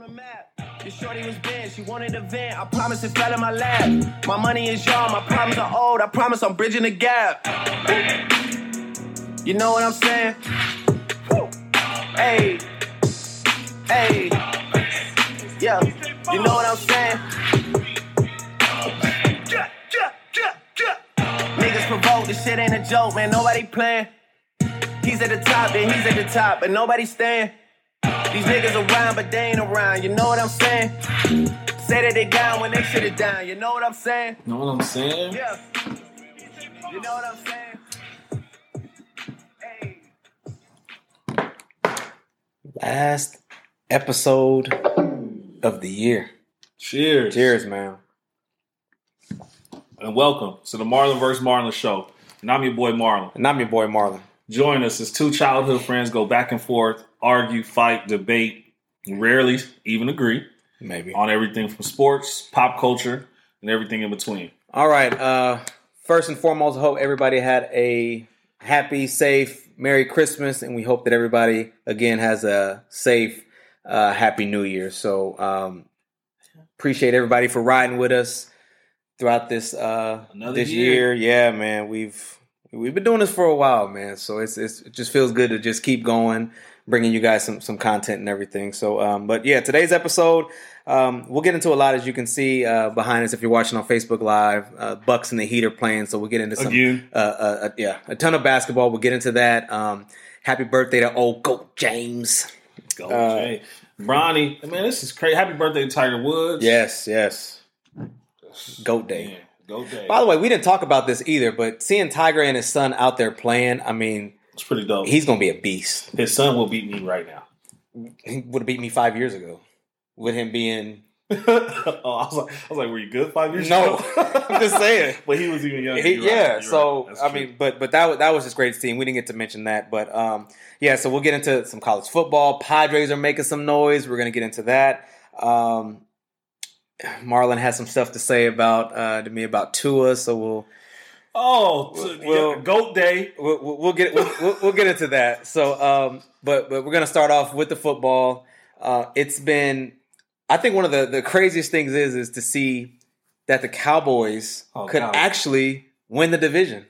on the map. Your shorty was bad, she wanted a vent. I promise it fell in my lap. My money is young, my problems are old. I promise I'm bridging the gap. You know what I'm saying? Hey, hey, yeah. You know what I'm saying? Niggas provoke, this shit ain't a joke, man. Nobody playing. He's at the top, and he's at the top, but nobody staying. These niggas around, but they ain't around. You know what I'm saying? Say that they down when they shit it down. You know what I'm saying? You know what I'm saying? Yeah. You know what I'm saying? Last episode of the year. Cheers. Cheers, man. And welcome to the Marlon vs. Marlon show. And I'm your boy Marlon. And I'm your boy Marlon. Join us as two childhood friends go back and forth, argue, fight, debate, rarely even agree Maybe. on everything from sports, pop culture, and everything in between. All right. Uh, first and foremost, I hope everybody had a happy, safe, Merry Christmas, and we hope that everybody again has a safe, uh, Happy New Year. So um, appreciate everybody for riding with us throughout this uh, Another this year. year. Yeah, man, we've we've been doing this for a while, man. So it's, it's it just feels good to just keep going, bringing you guys some some content and everything. So, um, but yeah, today's episode. Um, we'll get into a lot as you can see uh, behind us if you're watching on Facebook Live. Uh, Bucks and the Heat are playing, so we'll get into some uh, uh, uh, yeah, a ton of basketball. We'll get into that. Um, happy birthday to old Goat James. Go, Uh, Jay. Bronny. Man, this is crazy. Happy birthday to Tiger Woods. Yes, yes. Goat Day. Man, go day. By the way, we didn't talk about this either, but seeing Tiger and his son out there playing, I mean, It's pretty dope. he's to be a beast. His son will beat me right now. He would have beat me five years ago with him being. oh, I was like, I was like, were you good five years No, ago? No, I'm just saying. but he was even younger. He- right. yeah, so right. I true. mean, but but that was that was just great team. We didn't get to mention that, but um, yeah. So we'll get into some college football. Padres are making some noise. We're gonna get into that. Um, Marlon has some stuff to say about uh, to me about Tua, so we'll oh, t- Well- yeah, goat day. we'll, we'll get we'll, we'll, we'll get into that. So, um, but but we're gonna start off with the football. Uh, it's been, I think one of the the craziest things is is to see that the Cowboys Oh, could God. actually win the division.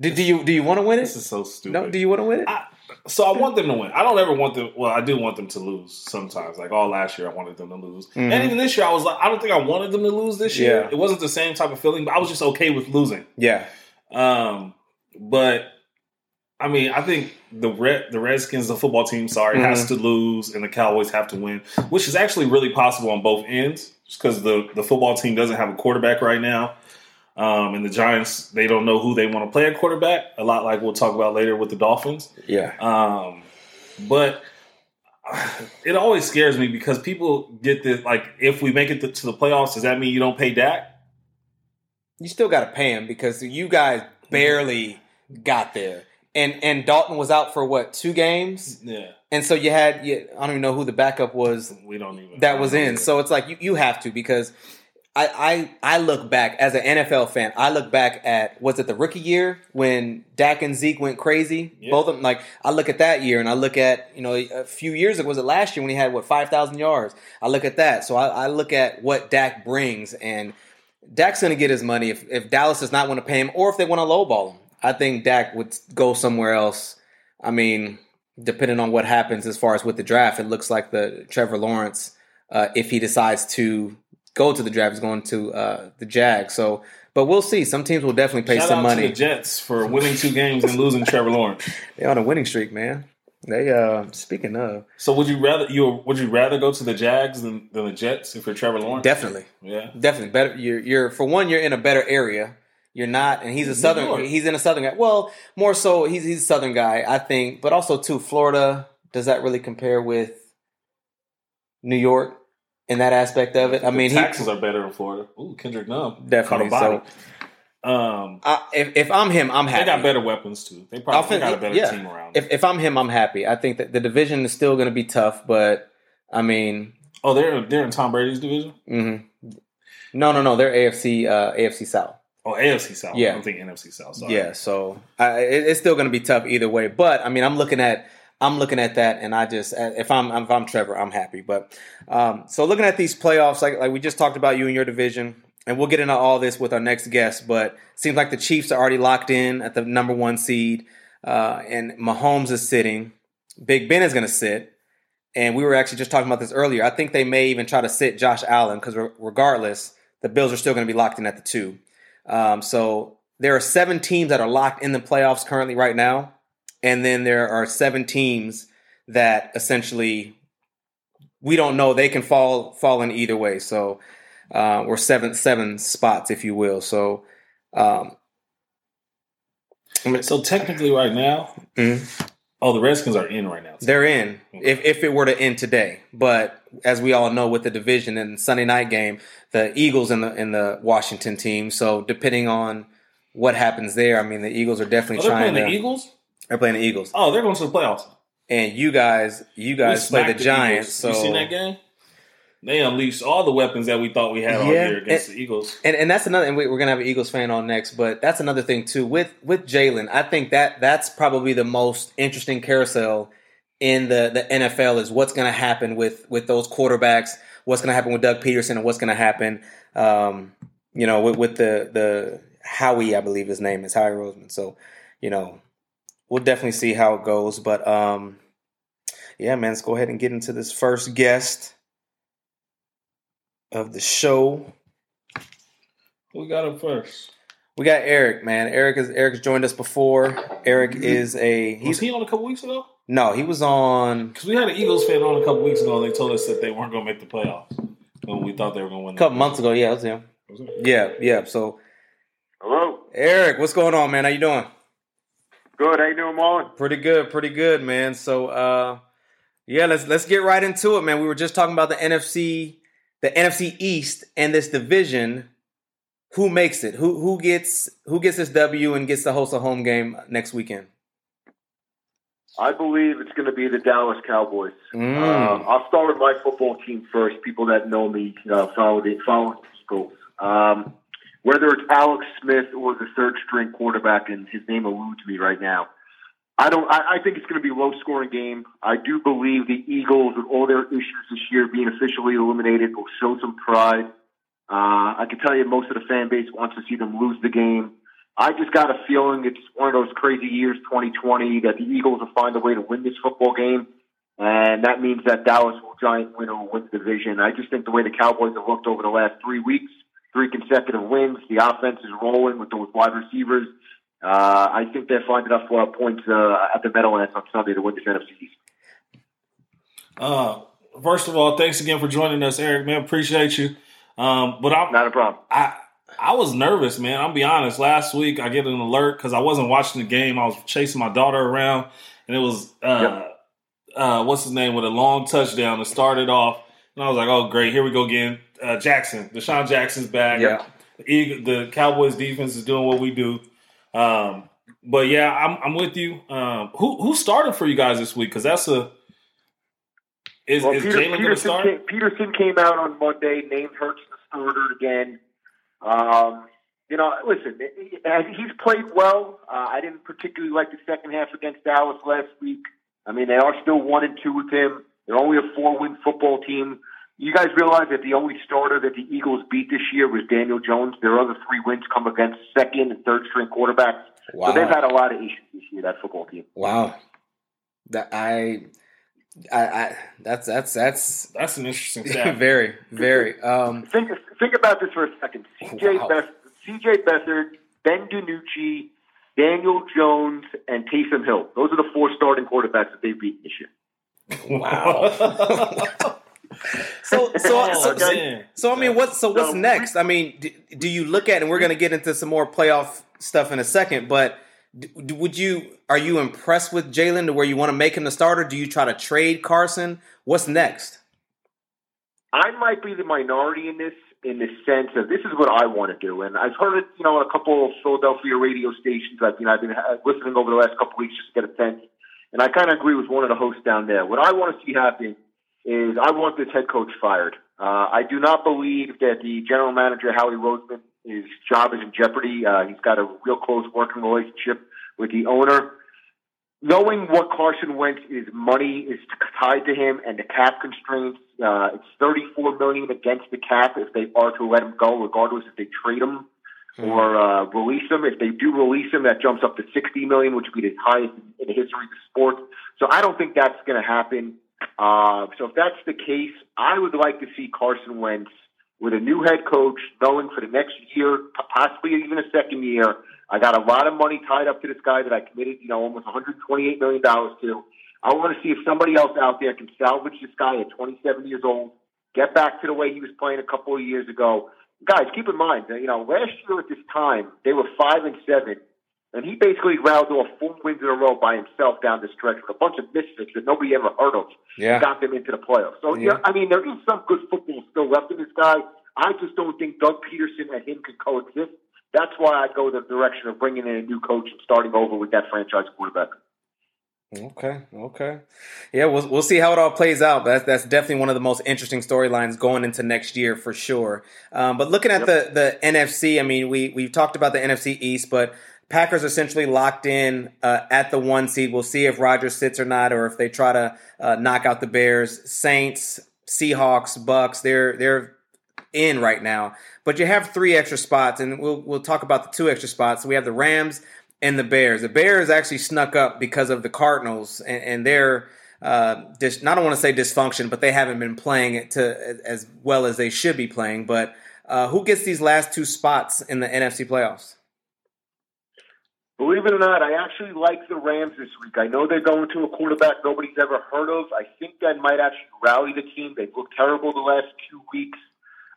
Do, do you do you want to win it? This is so stupid. No, do you want to win it? I, so I want them to win. I don't ever want them. Well, I do want them to lose sometimes. Like all last year, I wanted them to lose, Mhm. and even this year, I was like, I don't think I wanted them to lose this year. Yeah. It wasn't the same type of feeling, but I was just okay with losing. yeah, Um, but I mean, I think the Red, the Redskins, the football team, sorry, Mm-hmm. has to lose, and the Cowboys have to win, which is actually really possible on both ends, just because the the football team doesn't have a quarterback right now. Um, and the Giants, they don't know who they want to play at quarterback. A lot like we'll talk about later with the Dolphins. yeah, Um, but it always scares me because people get this like, if we make it to, the playoffs, does that mean you don't pay Dak? you still got to pay him because you guys barely got there, and and Dalton was out for what two games, Yeah, and so you had you, I don't even know who the backup was we don't even. that was in. So it's like you, you have to because I, I I look back as an NFL fan. I look back at was it the rookie year when Dak and Zeke went crazy? Yeah. Both of them. Like I look at that year and I look at you know a few years ago was it last year when he had what five thousand yards? I look at that. So I, I look at what Dak brings and Dak's going to get his money if if Dallas does not want to pay him or if they want to lowball him. I think Dak would go somewhere else. I mean, depending on what happens as far as with the draft, it looks like the Trevor Lawrence, uh, if he decides to go to the draft, is going to uh, the Jag. So, but we'll see. Some teams will definitely pay Shout some money. to the Jets for winning two games and losing Trevor Lawrence. They're on a winning streak, man. They uh speaking of So would you rather you would you rather go to the Jags than, than the Jets if you're Trevor Lawrence? definitely, Yeah. definitely better. You're you're for one, you're in a better area. You're not, and he's a southern. He's in a southern guy. Well, more so, he's he's a southern guy, I think. But also, too, Florida. Does that really compare with New York in that aspect of it? I mean, he taxes are better in Florida. Ooh, Kendrick Nunn Definitely, body. um, I, if if I'm him, I'm happy. they got better weapons too. They probably Offense- got a better yeah. team around. If if I'm him, I'm happy. I think that the division is still going to be tough, but I mean, oh, they're they're in Tom Brady's division. mhm. no, no, no. They're AFC uh, AFC South. Oh, AFC South. Yeah. I'm thinking NFC South. Sorry. Yeah, so I, it, it's still going to be tough either way. But I mean, I'm looking at I'm looking at that, and I just if I'm if I'm Trevor, I'm happy. But um, so looking at these playoffs, like like we just talked about you and your division, and we'll get into all this with our next guest. But seems like the Chiefs are already locked in at the number one seed, uh, and Mahomes is sitting. Big Ben is going to sit. And we were actually just talking about this earlier. I think they may even try to sit Josh Allen because regardless, the Bills are still going to be locked in at the two. Um, so there are seven teams that are locked in the playoffs currently right now, and then there are seven teams that essentially we don't know they can fall fall in either way. So uh, or seven seven spots, if you will. So. Um, so technically, right now, mm-hmm. Oh, the Redskins are in right now. They're in. Okay. If if it were to end today, but as we all know, with the division and Sunday night game, the Eagles and the in the Washington team. So depending on what happens there, I mean, the Eagles are definitely oh, trying. Playing to, the Eagles. They're playing the Eagles. Oh, they're going to the playoffs. And you guys, you guys play the, the Giants. So you seen that game? They unleashed all the weapons that we thought we had all year against and, the Eagles. And, and that's another. And we, are gonna have an Eagles fan on next, but that's another thing too with with Jalen. I think that that's probably the most interesting carousel in the the NFL is what's gonna happen with with those quarterbacks. What's gonna happen with Doug Pederson and what's gonna happen, um, you know, with, with the the Howie, I believe his name is Howie Roseman. So, you know, we'll definitely see how it goes. But um, yeah, man, let's go ahead and get into this first guest of the show. We got him first. We got Eric, man. Eric is Eric's joined us before. Eric is a he's was he on a couple weeks ago. No, he was on because we had an Eagles fan on a couple weeks ago. And They told us that they weren't going to make the playoffs when we thought they were going to win. A couple months ago, yeah, it was him. Was it? Yeah, yeah. So, hello, Eric. What's going on, man? How you doing? Good. How you doing, Marlon? Pretty good. Pretty good, man. So, uh, yeah, let's let's get right into it, man. We were just talking about the NFC the NFC East and this division, who makes it? Who who gets who gets this W and gets to host a home game next weekend? I believe it's going to be the Dallas Cowboys. Mm. Um, I'll start with my football team first. People that know me uh, follow the follow Eagles. Um, whether it's Alex Smith or the third string quarterback, and his name eludes me right now. I don't. I, I think it's going to be a low scoring game. I do believe the Eagles, with all their issues this year, being officially eliminated, will show some pride. Uh, I can tell you, most of the fan base wants to see them lose the game. I just got a feeling it's one of those crazy years, 2020, that the Eagles will find a way to win this football game, and that means that Dallas will giant win or win the division. I just think the way the Cowboys have looked over the last three weeks, three consecutive wins, the offense is rolling with those wide receivers uh, I think they'll find enough uh, points uh, at the Meadowlands on Sunday to win this NFC East. Uh, first of all, thanks again for joining us, Eric. Man, appreciate you. Um, but I'm not a problem. I I was nervous, man. I'll be honest. Last week, I get an alert because I wasn't watching the game. I was chasing my daughter around, and it was uh, yep. uh, what's his name with a long touchdown to start it off. And I was like, "Oh, great! Here we go again." Uh, Jackson, DeSean Jackson's back. Yeah. The, the Cowboys defense is doing what we do. Um, but yeah, I'm, I'm with you. Um, who who started for you guys this week? Because that's a is, well, is Peter, Jalen going to start? Came, Pederson came out on Monday, named Hurts the starter again. Um, you know, listen, he's played well. Uh, I didn't particularly like the second half against Dallas last week. I mean, they are still one and two with him. They're only a four-win football team. You guys realize that the only starter that the Eagles beat this year was Daniel Jones. Their other three wins come against second and third string quarterbacks. Wow. So they've had a lot of issues this year. That football team. Wow. That I. I, I that's that's that's that's an interesting stat. very, very. Um, think think about this for a second. CJ wow. Beth, CJ Beathard, Ben DiNucci, Daniel Jones, and Taysom Hill. Those are the four starting quarterbacks that they've beaten this year. Wow. so so oh, so, so, so, I mean, what so what's next? I mean, do, do you look at and we're going to get into some more playoff stuff in a second, but would you are you impressed with Jalen to where you want to make him the starter? Do you try to trade Carson? What's next? I might be the minority in this in the sense of this is what I want to do, and I've heard it, you know, on a couple of Philadelphia radio stations. I've you know I've been listening over the last couple of weeks just to get a sense, and I kind of agree with one of the hosts down there. What I want to see happen is I want this head coach fired. Uh, I do not believe that the general manager Howie Roseman his job is in jeopardy. Uh, he's got a real close working relationship with the owner. knowing what Carson Wentz is money is tied to him and the cap constraints, uh, it's 34 million against the cap if they are to let him go, regardless if they trade him mm-hmm. or uh, release him. If they do release him, that jumps up to 60 million, which would be the highest in the history of the sport. So I don't think that's going to happen. Uh, so if that's the case, I would like to see Carson Wentz with a new head coach, going for the next year, possibly even a second year, I got a lot of money tied up to this guy that I committed, you know, almost 128 million dollars to. I want to see if somebody else out there can salvage this guy at 27 years old, get back to the way he was playing a couple of years ago. Guys, keep in mind, you know, last year at this time they were five and seven, and he basically rattled off four wins in a row by himself down the stretch with a bunch of misfits that nobody ever heard of. Yeah, got them into the playoffs. So yeah. yeah, I mean, there is some good football still left in this guy. I just don't think Doug Pederson and him can coexist. That's why I go the direction of bringing in a new coach and starting over with that franchise quarterback. Okay, okay, yeah, we'll we'll see how it all plays out. But that's that's definitely one of the most interesting storylines going into next year for sure. Um, but looking at yep. the the NFC, I mean, we we talked about the NFC East, but Packers essentially locked in uh, at the one seed. We'll see if Rodgers sits or not, or if they try to uh, knock out the Bears, Saints, Seahawks, Bucks. They're they're in right now. But you have three extra spots, and we'll we'll talk about the two extra spots. So we have the Rams and the Bears. The Bears actually snuck up because of the Cardinals and, and their uh, dis- not want to say dysfunction, but they haven't been playing it to as well as they should be playing. But uh, who gets these last two spots in the NFC playoffs? Believe it or not, I actually like the Rams this week. I know they're going to a quarterback nobody's ever heard of. I think that might actually rally the team. They've looked terrible the last two weeks.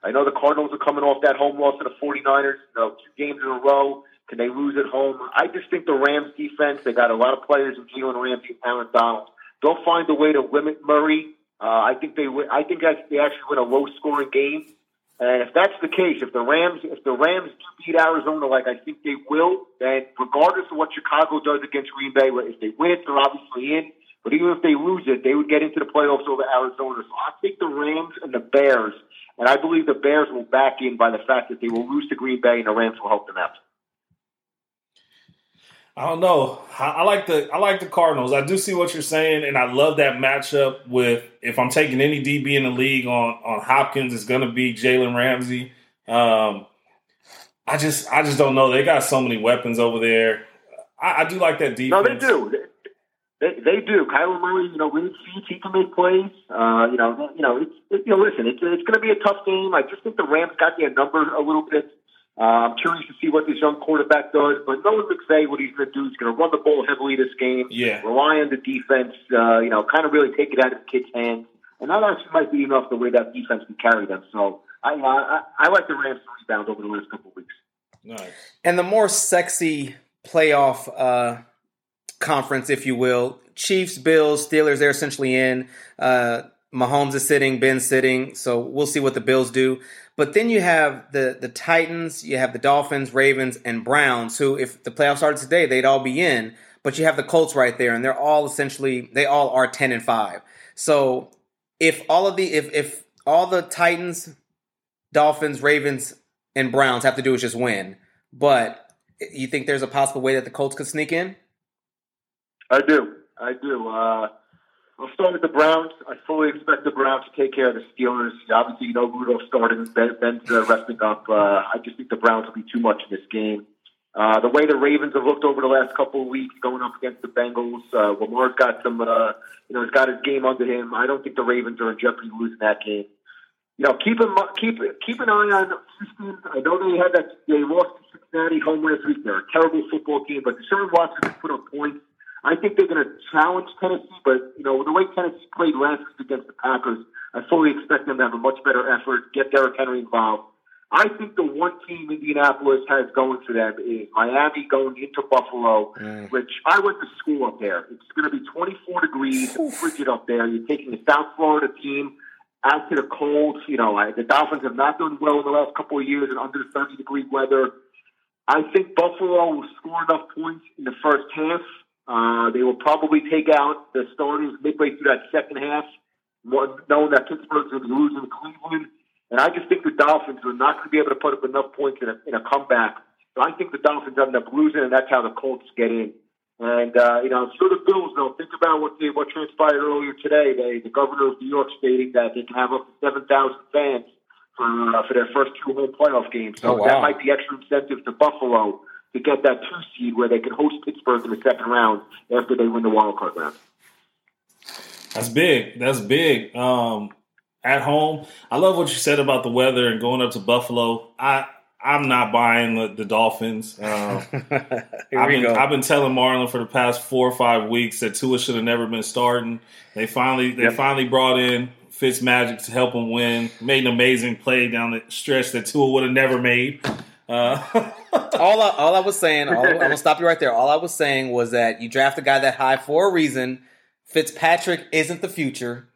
I know the Cardinals are coming off that home loss to the 49ers, you know, two games in a row. Can they lose at home? I just think the Rams defense, they got a lot of players in Jalen Ramsey and Aaron Donald. They'll find a way to limit Murray. Uh, I think they, I think they actually win a low scoring game. And if that's the case, if the Rams, if the Rams do beat Arizona like I think they will, then regardless of what Chicago does against Green Bay, if they win they're obviously in. But even if they lose it, they would get into the playoffs over Arizona. So I think the Rams and the Bears and I believe the Bears will back in by the fact that they will lose to Green Bay and the Rams will help them out. I don't know. I, like the I like the Cardinals. I do see what you're saying, and I love that matchup. With if I'm taking any DB in the league on on Hopkins, it's going to be Jalen Ramsey. Um, I just I just don't know. They got so many weapons over there. I, I do like that defense. No, they do. They, they do. Kyler Murray, you know, when he he can make plays. Uh, you know, you know, it's, it, you know, listen, it's it's going to be a tough game. I just think the Rams got their number a little bit. Uh, I'm curious to see what this young quarterback does, but knowing McVay, what he's going to do, he's going to run the ball heavily this game. Yeah. Rely on the defense. Uh, you know, kind of really take it out of the kid's hands, and that actually might be enough the way that defense can carry them. So I I, I like the Rams to rebound over the last couple of weeks. Nice. And the more sexy playoff. Uh conference, if you will. Chiefs, Bills, Steelers, they're essentially in. Uh, Mahomes is sitting, Ben's sitting, so we'll see what the Bills do. But then you have the the Titans, you have the Dolphins, Ravens, and Browns, who, if the playoffs started today, they'd all be in. But you have the Colts right there, and they're all essentially they all are ten and five. So if all of the if if all the Titans, Dolphins, Ravens, and Browns have to do is just win, but you think there's a possible way that the Colts could sneak in? I do. I do. Uh, I'll start with the Browns. I fully expect the Browns to take care of the Steelers. Obviously, you know Rudolph started. Ben, Ben's uh, resting up. Uh, I just think the Browns will be too much in this game. Uh, the way the Ravens have looked over the last couple of weeks, going up against the Bengals, uh, Lamar's got some, uh, you know, he's got his game under him. I don't think the Ravens are in jeopardy losing that game. You know, keep him, keep keep an eye on Houston. I know they had that they lost to Cincinnati home last week. They're a terrible football team, but Deshaun Watson put up points. I think they're going to challenge Tennessee, but you know the way Tennessee played last week against the Packers, I fully expect them to have a much better effort, get Derrick Henry involved. I think the one team Indianapolis has going for them is Miami going into Buffalo, mm. which I went to school up there. It's going to be 24 degrees, frigid up there. You're taking a South Florida team out to the cold. You know, I, the Dolphins have not done well in the last couple of years in under 30 degree weather. I think Buffalo will score enough points in the first half uh, they will probably take out the starters midway through that second half, knowing that Pittsburgh's going to losing to Cleveland. And I just think the Dolphins are not going to be able to put up enough points in a, in a comeback. So I think the Dolphins end up losing, and that's how the Colts get in. And uh, you know, for the Bills, though, think about what they, what transpired earlier today. They, the governor of New York stating that they can have up to seven thousand fans for uh, for their first two home playoff games. So Oh, wow. that might be extra incentive to Buffalo to get that two seed where they can host Pittsburgh in the second round after they win the wild card round. That's big. That's big. Um, at home, I love what you said about the weather and going up to Buffalo. I I'm not buying the, the Dolphins. Um, Here I've we been go. I've been telling Marlon for the past four or five weeks that Tua should have never been starting. They finally they Yep. finally brought in Fitzmagic to help him win. Made an amazing play down the stretch that Tua would have never made. Uh, all I, all I was saying, all, I'm gonna stop you right there. All I was saying was that you draft a guy that high for a reason. Fitzpatrick isn't the future.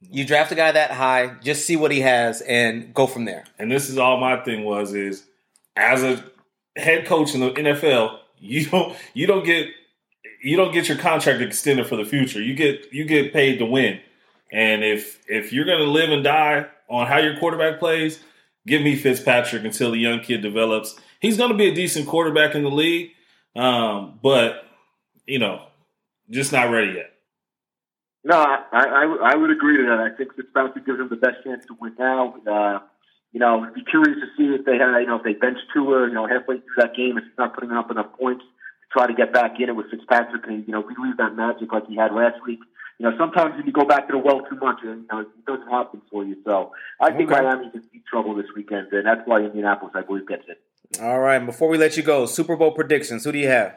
You draft a guy that high, just see what he has and go from there. and this is all my thing was is as a head coach in the NFL, you don't you don't get you don't get your contract extended for the future. You get you get paid to win. And if if you're going to live and die on how your quarterback plays, give me Fitzpatrick until the young kid develops. He's going to be a decent quarterback in the league, um, but you know, just not ready yet. No, I, I, I would agree to that. I think Fitzpatrick gives them the best chance to win now. Uh, you know, I'd be curious to see if they had, you know, if they bench Tua, you know, halfway through that game, if he's not putting up enough points to try to get back in it with Fitzpatrick and, you know, relieve that magic like he had last week. You know, sometimes when you go back to the well too much, you know, it doesn't happen for you. So I think Okay. Miami's in deep trouble this weekend, and that's why Indianapolis, I believe, gets it. All right. Before we let you go, Super Bowl predictions. Who do you have?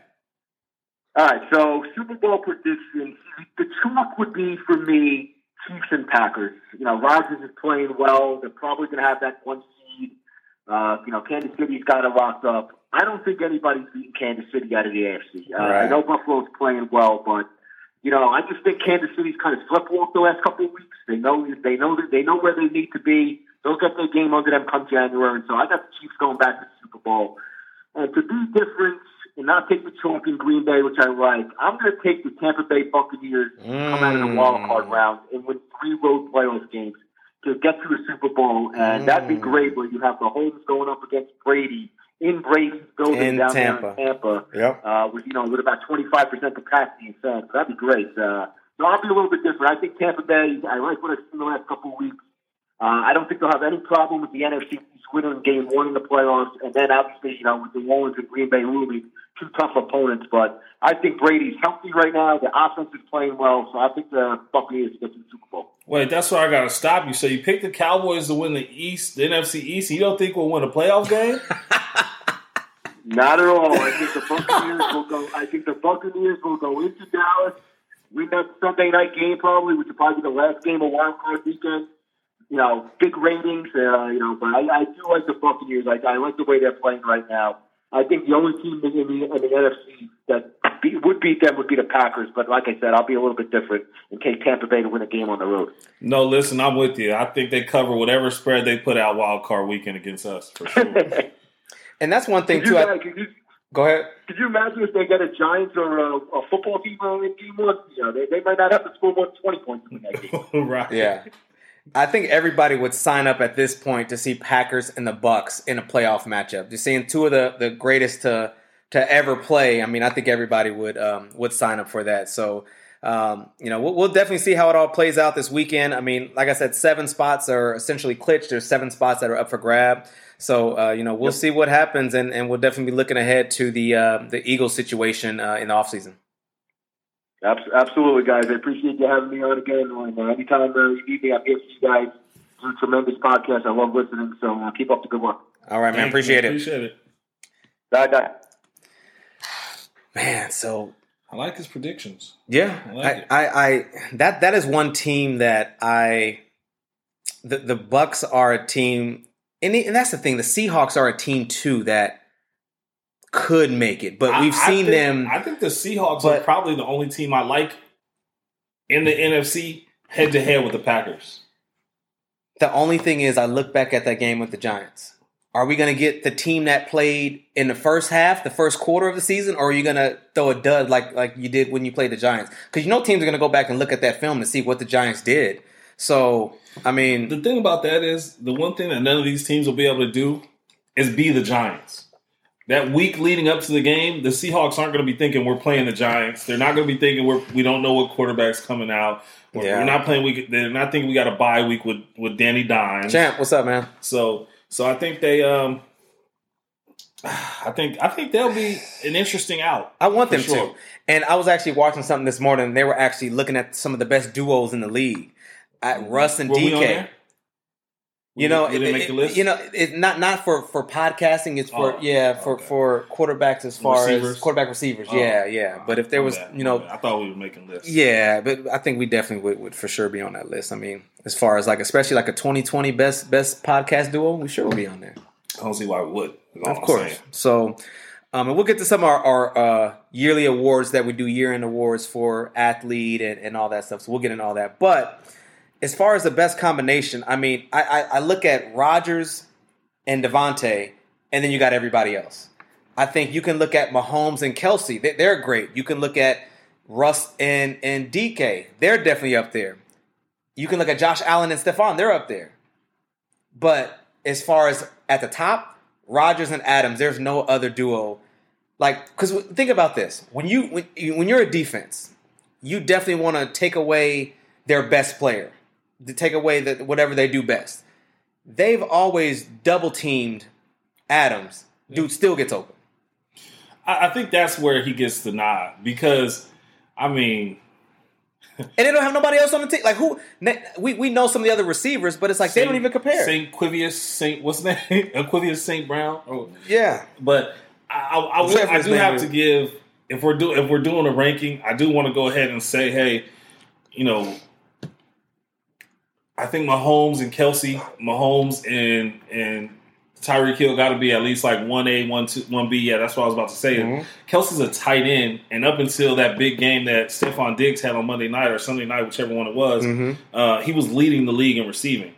All right, so Super Bowl predictions. The chalk would be for me Chiefs and Packers. You know, Rodgers is playing well. They're probably going to have that one seed. Uh, you know, Kansas City's got it locked up. I don't think anybody's beating Kansas City out of the AFC. Uh, I know Buffalo's playing well, but you know, I just think Kansas City's kind of sleptwalked the last couple of weeks. They know they know that they know where they need to be. They'll get their game under them come January. And so I got the Chiefs going back to the Super Bowl. And to be different and not take the chalk in Green Bay, which I like, I'm going to take the Tampa Bay Buccaneers come out of the wild card Mm. round and win three road playoff games to get to the Super Bowl. And that'd be Mm. great where you have the Holmes going up against Brady in Brady's building In down Tampa. there in Tampa Yep. uh, with you know with about 25% capacity in fans. So that'd be great. Uh, so I'll be a little bit different. I think Tampa Bay. I like what I've seen the last couple of weeks. Uh, I don't think they'll have any problem with the NFC East winner Game One in the playoffs, and then obviously you know with the Orleans and Green Bay looming, two tough opponents. But I think Brady's healthy right now. The offense is playing well, so I think the Buccaneers get to the Super Bowl. Wait, that's where I got to stop you. So you picked the Cowboys to win the East, the NFC East. You don't think we'll win a playoff game? Not at all. I think the Buccaneers will go. I think the Buccaneers will go into Dallas, win that Sunday night game probably, which will probably be the last game of wild card weekend. You know, big ratings. Uh, you know, but I, I do like the Buccaneers. I, I like the way they're playing right now. I think the only team in the, in the NFC that be, would beat them would be the Packers. But like I said, I'll be a little bit different and take Tampa Bay to win a game on the road. no, listen, I'm with you. I think they cover whatever spread they put out wild card weekend against us for sure. And that's one thing could, you, too. guys- I, could, you, go ahead. could you imagine if they get a Giants or a, a football team in game one? You know, they, they might not have to score more than 20 points in that game. right. Yeah. I think everybody would sign up at this point to see Packers and the Bucks in a playoff matchup. Just seeing two of the, the greatest to to ever play. I mean, I think everybody would um, would sign up for that. So, um, you know, we'll, we'll definitely see how it all plays out this weekend. I mean, like I said, seven spots are essentially clinched. There's seven spots that are up for grab. So, uh, you know, we'll see what happens, and, and we'll definitely be looking ahead to the uh, the Eagles situation uh, in the offseason. Abs- Absolutely, guys. I appreciate you having me on again. And, uh, anytime uh, you need me, I'm here for you guys. It's a tremendous podcast. I love listening. So uh, keep up the good work. All right, man. Thank you, Appreciate it. Appreciate it. Bye, bye. Man, so I like his predictions. Yeah, I I, like it. I, I, that that is one team that I, the the Bucks are a team, and, the- and that's the thing. The Seahawks are a team too that could make it, but we've I- I seen think- them. I think the Seahawks are probably the only team I like in the NFC head to head with the Packers. the only thing is, I look back at that game with the Giants. Are we going to get the team that played in the first half, the first quarter of the season, or are you going to throw a dud like like you did when you played the Giants? Because you know teams are going to go back and look at that film to see what the Giants did. So, I mean, The thing about that is the one thing that none of these teams will be able to do is be the Giants. that week leading up to the game, the Seahawks aren't going to be thinking we're playing the Giants. They're not going to be thinking we're we don't know what quarterback's coming out. We're, Yeah. we're not playing week. They're not thinking we got a bye week with with Danny Dimes. Champ, what's up, man? So so I think they um. I think I think they'll be an interesting out. I want them sure. to. And I was actually watching something this morning. They were actually looking at some of the best duos in the league. At Russ and Were DK. You know, it- make the it- list. You know, it's not not for for podcasting. It's for Oh, yeah for okay. for quarterbacks as far Receivers? as quarterback receivers. Oh, yeah, yeah. But if there was, bad, you know. I thought we were making lists. yeah. But I think we definitely would, would for sure be on that list. I mean, as far as like especially like a 2020 best best podcast duo, we sure will be on there. I don't see why we would. Of course. So, um, and we'll get to some of our, our uh, yearly awards that we do year end awards for athlete and, and all that stuff. So we'll get into all that. But as far as the best combination, I mean, I, I, I look at Rodgers and Davante, and then you got everybody else. I think you can look at Mahomes and Kelce. They, they're great. You can look at Russ and, and DK. They're definitely up there. You can look at Josh Allen and Stefon. They're up there. But as far as at the top, Rodgers and Adams, there's no other duo. Like, because think about this: when you when, when you're a defense, you definitely want to take away their best player, to take away the, whatever they do best. They've always double teamed Adams. Dude still gets open. I, I think that's where he gets the nod because, I mean, And they don't have nobody else on the team. Like who? We, we know some of the other receivers, but it's like they don't even compare. Saint Quivius, Saint what's his name? Aquivius Saint Brown. Oh, Yeah. but I, I, I, would- I do have is. to give if we're do if we're doing a ranking, I do want to go ahead and say, hey, you know, I think Mahomes and Kelce, Mahomes and and Tyreek Hill got to be at least like one A, one two, one B. Yeah, that's what I was about to say. Mhm. Kelce's a tight end, and up until that big game that Stefon Diggs had on Monday night or Sunday night, whichever one it was, Mhm. uh, he was leading the league in receiving.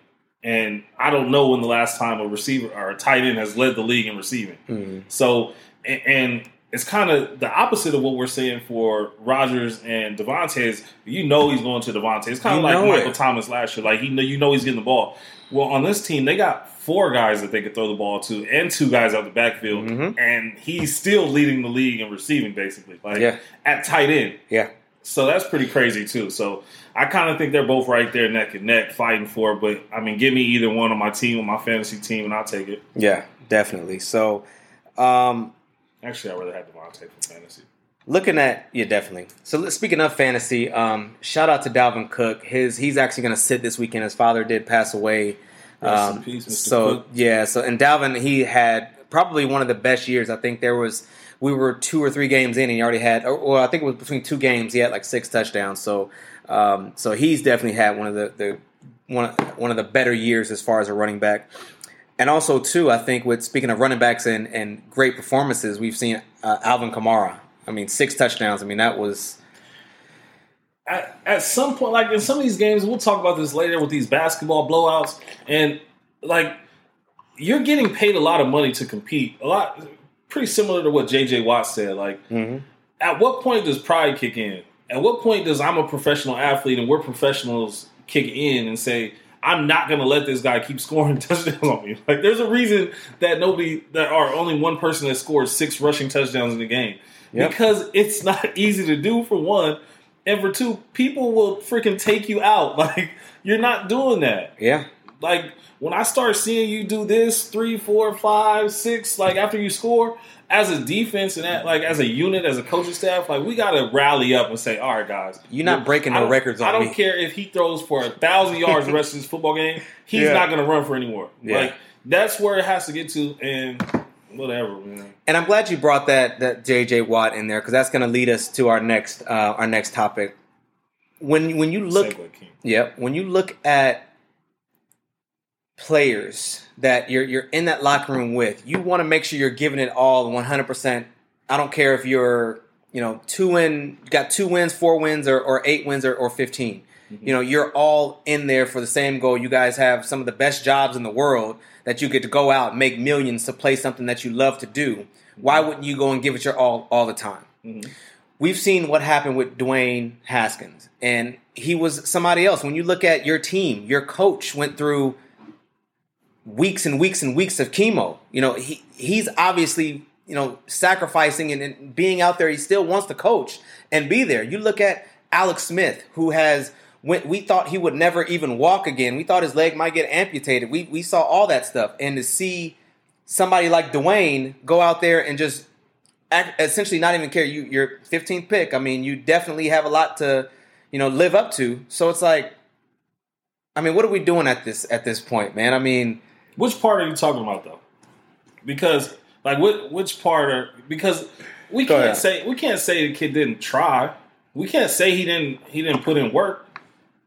And I don't know when the last time a receiver or a tight end has led the league in receiving. Mhm. So, and, and it's kind of the opposite of what we're saying for Rodgers and Davante. You know he's going to Davante. It's kind of like Michael it. Thomas last year. Like he know you know he's getting the ball. Well, on this team, they got four guys that they could throw the ball to, and two guys out the backfield, Mhm. and he's still leading the league in receiving, basically. Like Yeah. at tight end. Yeah. So that's pretty crazy too. So I kind of think they're both right there, neck and neck, fighting for it. But I mean, give me either one on my team, on my fantasy team, and I'll take it. Yeah. Definitely. So, um, Actually, I'd rather have Davante for fantasy. Looking at yeah, definitely. So speaking of fantasy, um, shout out to Dalvin Cook. His he's actually going to sit this weekend. His father did pass away. Um, in peace, so Cook. yeah, so and Dalvin he had probably one of the best years. I think there was we were two or three games in, and he already had. Or, well, I think it was between two games. He had like six touchdowns. So um, so he's definitely had one of the, the one one of the better years as far as a running back. And also, too, I think with speaking of running backs and, and great performances, we've seen uh, Alvin Kamara. I mean, six touchdowns. I mean, that was at, at some point, like in some of these games, we'll talk about this later with these basketball blowouts, and like you're getting paid a lot of money to compete. A lot, pretty similar to what JJ Watt said. Like, at what point does pride kick in? At what point does I'm a professional athlete and we're professionals kick in and say, I'm not going to let this guy keep scoring touchdowns on me. Like, there's a reason that nobody, that are only one person that scores six rushing touchdowns in the game. Yep. Because it's not easy to do, for one. And for two, people will freaking take you out. Like, you're not doing that. yeah, Like, when I start seeing you do this three, four, five, six, like after you score, as a defense and that, like as a unit, as a coaching staff, like we got to rally up and say, all right, guys, You're not breaking I no records on I don't me." care if he throws for a thousand yards the rest of this football game. He's Yeah. not going to run for anymore. Yeah. Like that's where it has to get to, and whatever, man. and I'm glad you brought that that JJ Watt in there because that's going to lead us to our next uh, our next topic. When when you look, Segue King. Yep. When you look at players that you're you're in that locker room with, you want to make sure you're giving it all 100%. I don't care if you're, you know, two win, got two wins, four wins, or, or eight wins, or, or 15. Mm-hmm. You know, you're all in there for the same goal. You guys have some of the best jobs in the world that you get to go out, make millions to play something that you love to do. Why mm-hmm. wouldn't you go and give it your all all the time? Mm-hmm. we've seen what happened with Dwayne Haskins, and he was somebody else. When you look at your team, your coach went through weeks and weeks and weeks of chemo. You know, he he's obviously you know sacrificing and, and being out there. He still wants to coach and be there. You look at Alex Smith, who has went, we thought he would never even walk again. We thought his leg might get amputated. We we saw all that stuff, and to see somebody like Dwayne go out there and just act, essentially not even care. You you're 15th pick. I mean, you definitely have a lot to you know live up to. So it's like, I mean, what are we doing at this at this point, man? I mean, which part are you talking about though? Because like, what which part are because we can't ahead. say we can't say the kid didn't try. We can't say he didn't he didn't put in work.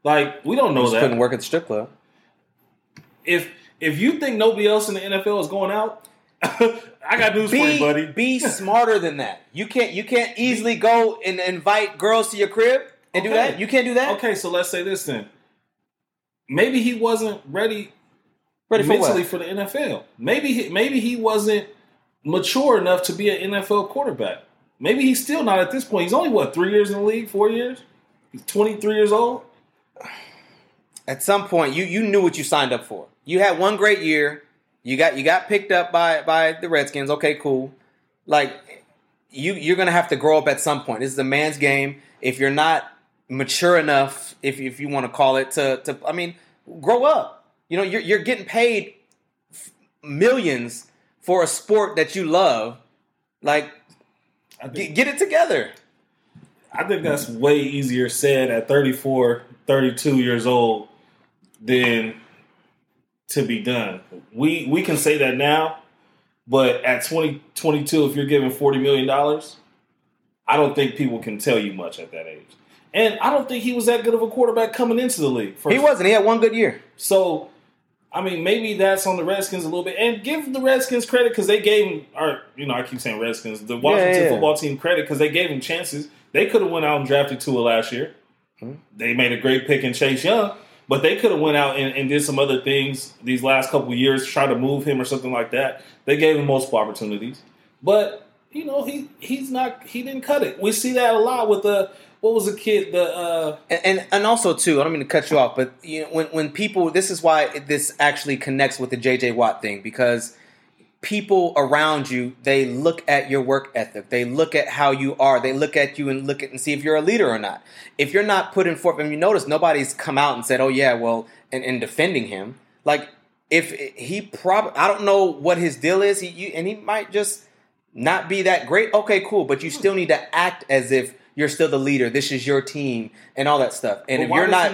Like we don't know that. Couldn't work at the strip club. If if you think nobody else in the NFL is going out, I got news be, for you, buddy. Be smarter than that. You can't you can't easily go and invite girls to your crib and okay. do that. You can't do that. Okay, so let's say this then. Maybe he wasn't ready, ready for mentally what? for the NFL. Maybe he, maybe he wasn't mature enough to be an NFL quarterback. Maybe he's still not at this point. He's only what three years in the league, four years. He's twenty three years old at some point you you knew what you signed up for. You had one great year. You got you got picked up by by the Redskins. Okay, cool. Like you you're gonna have to grow up at some point. This is a man's game. If you're not mature enough, if if you want to call it, to to I mean, grow up. You know, you're you're getting paid millions for a sport that you love. Like, think, get it together. I think that's way easier said at 34, 32 years old than to be done. We we can say that now, but at 2022, if you're giving 40 million dollars, I don't think people can tell you much at that age. And I don't think he was that good of a quarterback coming into the league. First. He wasn't. He had one good year. So, I mean, maybe that's on the Redskins a little bit. And give the Redskins credit because they gave him, or you know, I keep saying Redskins, the Washington yeah, yeah. football team credit because they gave him chances. They could have went out and drafted Tua last year. Hmm. They made a great pick in Chase Young. But they could have went out and, and, did some other things these last couple years, try to move him or something like that. They gave him multiple opportunities, but you know he he's not he didn't cut it. We see that a lot with the what was the kid the uh, and, and, and also too. I don't mean to cut you off, but you know when when people this is why this actually connects with the JJ Watt thing because people around you they look at your work ethic. They look at how you are. They look at you and look at and see if you're a leader or not. If you're not putting forth and you notice nobody's come out and said oh yeah well and, and defending him. Like if he probably i don't know what his deal is. He you, and he might just not be that great. Okay cool. But you still need to act as if you're still the leader this is your team and all that stuff and if you're not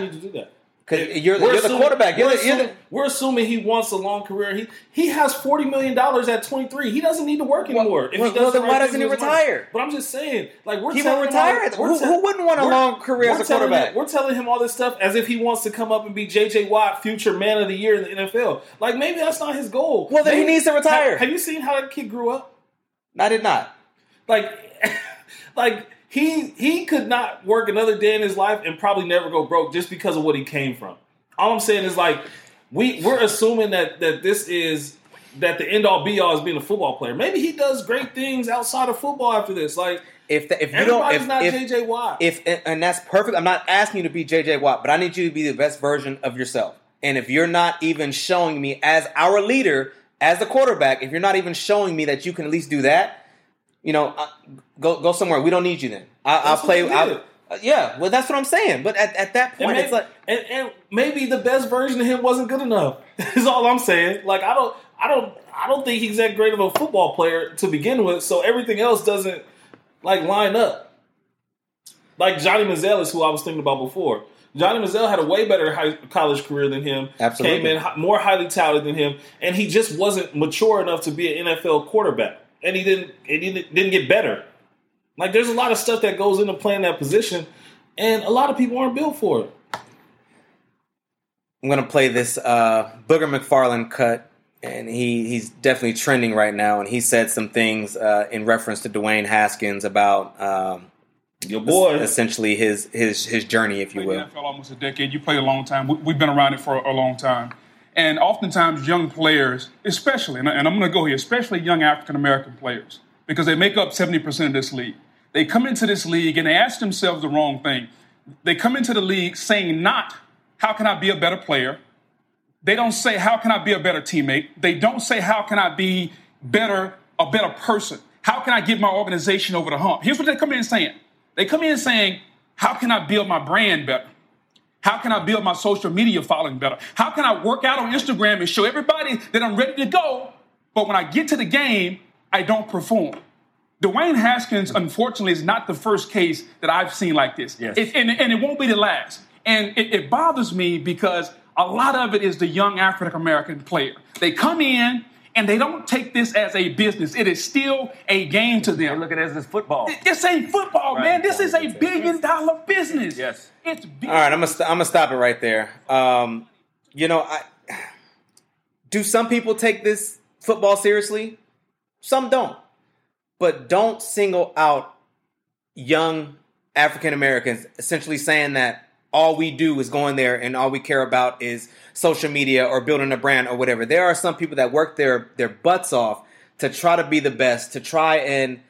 because you're, you're assuming, the quarterback. You're, we're, the, assuming, the, we're, assuming, he wants a long career. He he has forty million dollars at twenty three. He doesn't need to work anymore. Well, if he well, then why doesn't he retire? Money. But I'm just saying, like we're he will retire. All, who, who, wouldn't want a long career as a quarterback? Him, we're telling him all this stuff as if he wants to come up and be J.J. Watt, future man of the year in the NFL. Like maybe that's not his goal. Well, then maybe, he needs to retire. Have, have you seen how that kid grew up? I did not. Like, like he he could not work another day in his life and probably never go broke just because of what he came from all I'm saying is like we we're assuming that that this is that the end all be all is being a football player. Maybe he does great things outside of football after this. Like if the, if you don't if, not if, JJ Watt. If and that's perfect. I'm not asking you to be JJ Watt, but I need you to be the best version of yourself. And if you're not even showing me as our leader, as the quarterback, if you're not even showing me that you can at least do that, you know, uh, go go somewhere. We don't need you then. I, will play. I'll, uh, yeah, well, that's what I'm saying. But at, at that point, and it's like, and, and, maybe the best version of him wasn't good enough. is all I'm saying. Like, I don't, I don't, I don't think he's that great of a football player to begin with. So everything else doesn't like line up. Like Johnny Manziel is who I was thinking about before. Johnny Manziel had a way better high, college career than him. Absolutely, came in more highly touted than him, and he just wasn't mature enough to be an NFL quarterback. And he didn't, he didn't, didn't get better. Like there's a lot of stuff that goes into playing that position, and a lot of people aren't built for it. I'm gonna play this uh, Booger McFarland cut, and he he's definitely trending right now. And he said some things uh, in reference to Dwayne Haskins about um, your boy, essentially his his his journey, if you will. NFL almost a decade. You played a long time. We've been around it for a long time. And oftentimes, young players, especially, and I'm going to go here, especially young African American players, because they make up 70% of this league. They come into this league and they ask themselves the wrong thing. They come into the league saying not, how can I be a better player? They don't say, how can I be a better teammate? They don't say, how can I be better, a better person? how can I get my organization over the hump? Here's what they come in saying. They come in saying, how can I build my brand better? How can I build my social media following better? How can I work out on Instagram and show everybody that I'm ready to go? But when I get to the game, I don't perform. Dwayne Haskins, unfortunately, is not the first case that I've seen like this. Yes. It- and, and it won't be the last. And it, it bothers me because a lot of it is the young African American player. They come in and they don't take this as a business. It is still a game to them. They look at it as football. This ain't football, Right. man. This is a billion dollar business. Yes. It's big. All right, I'm gonna st- I'm gonna stop it right there. Um, you know, I do some people take this football seriously? Some don't, but don't single out young African Americans, essentially saying that all we do is going there and all we care about is social media or building a brand or whatever. There are some people that work their their butts off to try to be the best, to try and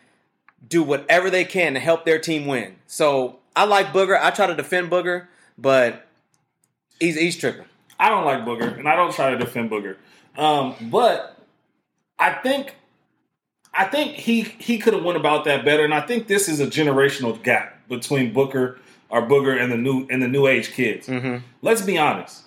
do whatever they can to help their team win. So I like Booger. I try to defend Booger, but he's he's tripping. I don't like Booger, and I don't try to defend Booger. Um, but I think I think he he could have went about that better, and I think this is a generational gap between Booker or Booger and the new and the new age kids. Let's be honest.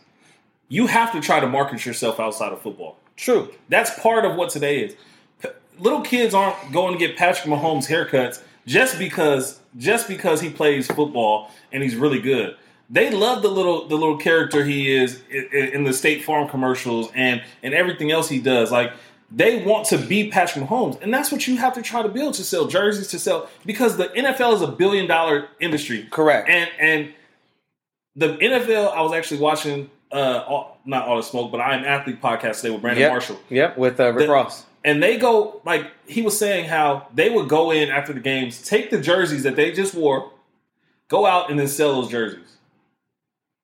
You have to try to market yourself outside of football. True. That's part of what today is. P- Little kids aren't going to get Patrick Mahomes haircuts just because just because he plays football and he's really good. They love the little the little character he is in, in the State Farm commercials and and everything else he does. Like they want to be Patrick Mahomes, and that's what you have to try to build to sell jerseys to sell because the NFL is a billion dollar industry. Correct. And and the NFL, I was actually watching uh all, not all the smoke, but I am athlete podcast today with Brandon Yep. Marshall. Yep. With uh, Rick The- Ross. And they go like he was saying how they would go in after the games, take the jerseys that they just wore, go out and then sell those jerseys.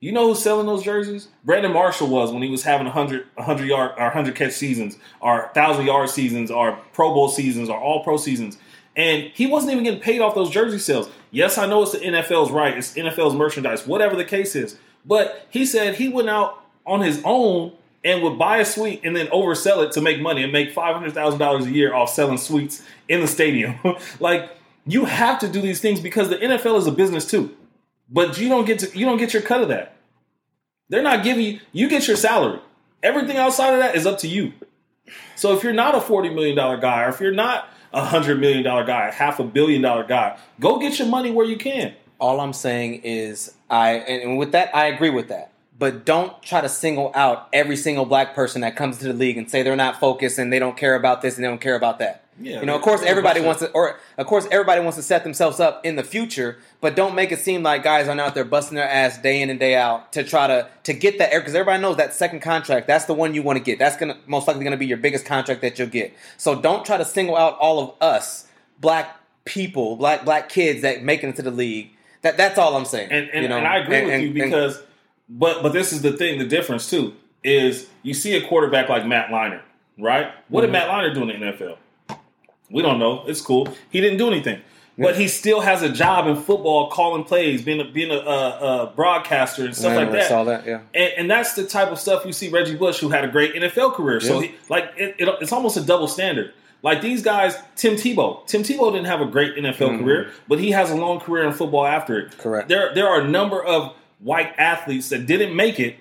You know who's selling those jerseys? Brandon Marshall was when he was having 100, 100 yard or 100 catch seasons or 1,000 yard seasons or Pro Bowl seasons or all pro seasons. And he wasn't even getting paid off those jersey sales. Yes, I know it's the NFL's right. It's NFL's merchandise, whatever the case is. But he said he went out on his own and would buy a suite and then oversell it to make money and make $500,000 a year off selling suites in the stadium. like, you have to do these things because the NFL is a business too but you don't get to you don't get your cut of that. They're not giving you you get your salary. Everything outside of that is up to you. So if you're not a forty million dollar guy, or if you're not a hundred million dollar guy, half a billion dollar guy, go get your money where you can. All I'm saying is I and with that I agree with that. But don't try to single out every single black person that comes to the league and say they're not focused and they don't care about this and they don't care about that. Yeah, you know, of course, everybody wants to, or of course, everybody wants to set themselves up in the future. But don't make it seem like guys are out there busting their ass day in and day out to try to to get that because everybody knows that second contract. That's the one you want to get. That's gonna most likely going to be your biggest contract that you'll get. So don't try to single out all of us, black people, black black kids that make it into the league. That that's all I'm saying. And and, you know? and I agree And- with you because but but this is the thing, the difference too, is you see a quarterback like Matt Leinart, right? What Mm-hmm. did Matt Leinart do in the NFL? We don't know. It's cool. He didn't do anything. But he still has a job in football, calling plays, being a, being a, a, a broadcaster and stuff I like that. saw that. Yeah. And, and that's the type of stuff you see Reggie Bush, who had a great NFL career. So he like it, it, it's almost a double standard. Like these guys, Tim Tebow. Tim Tebow didn't have a great NFL career, but he has a long career in football after it. Mm-hmm. Correct. There there are a number of white athletes that didn't make it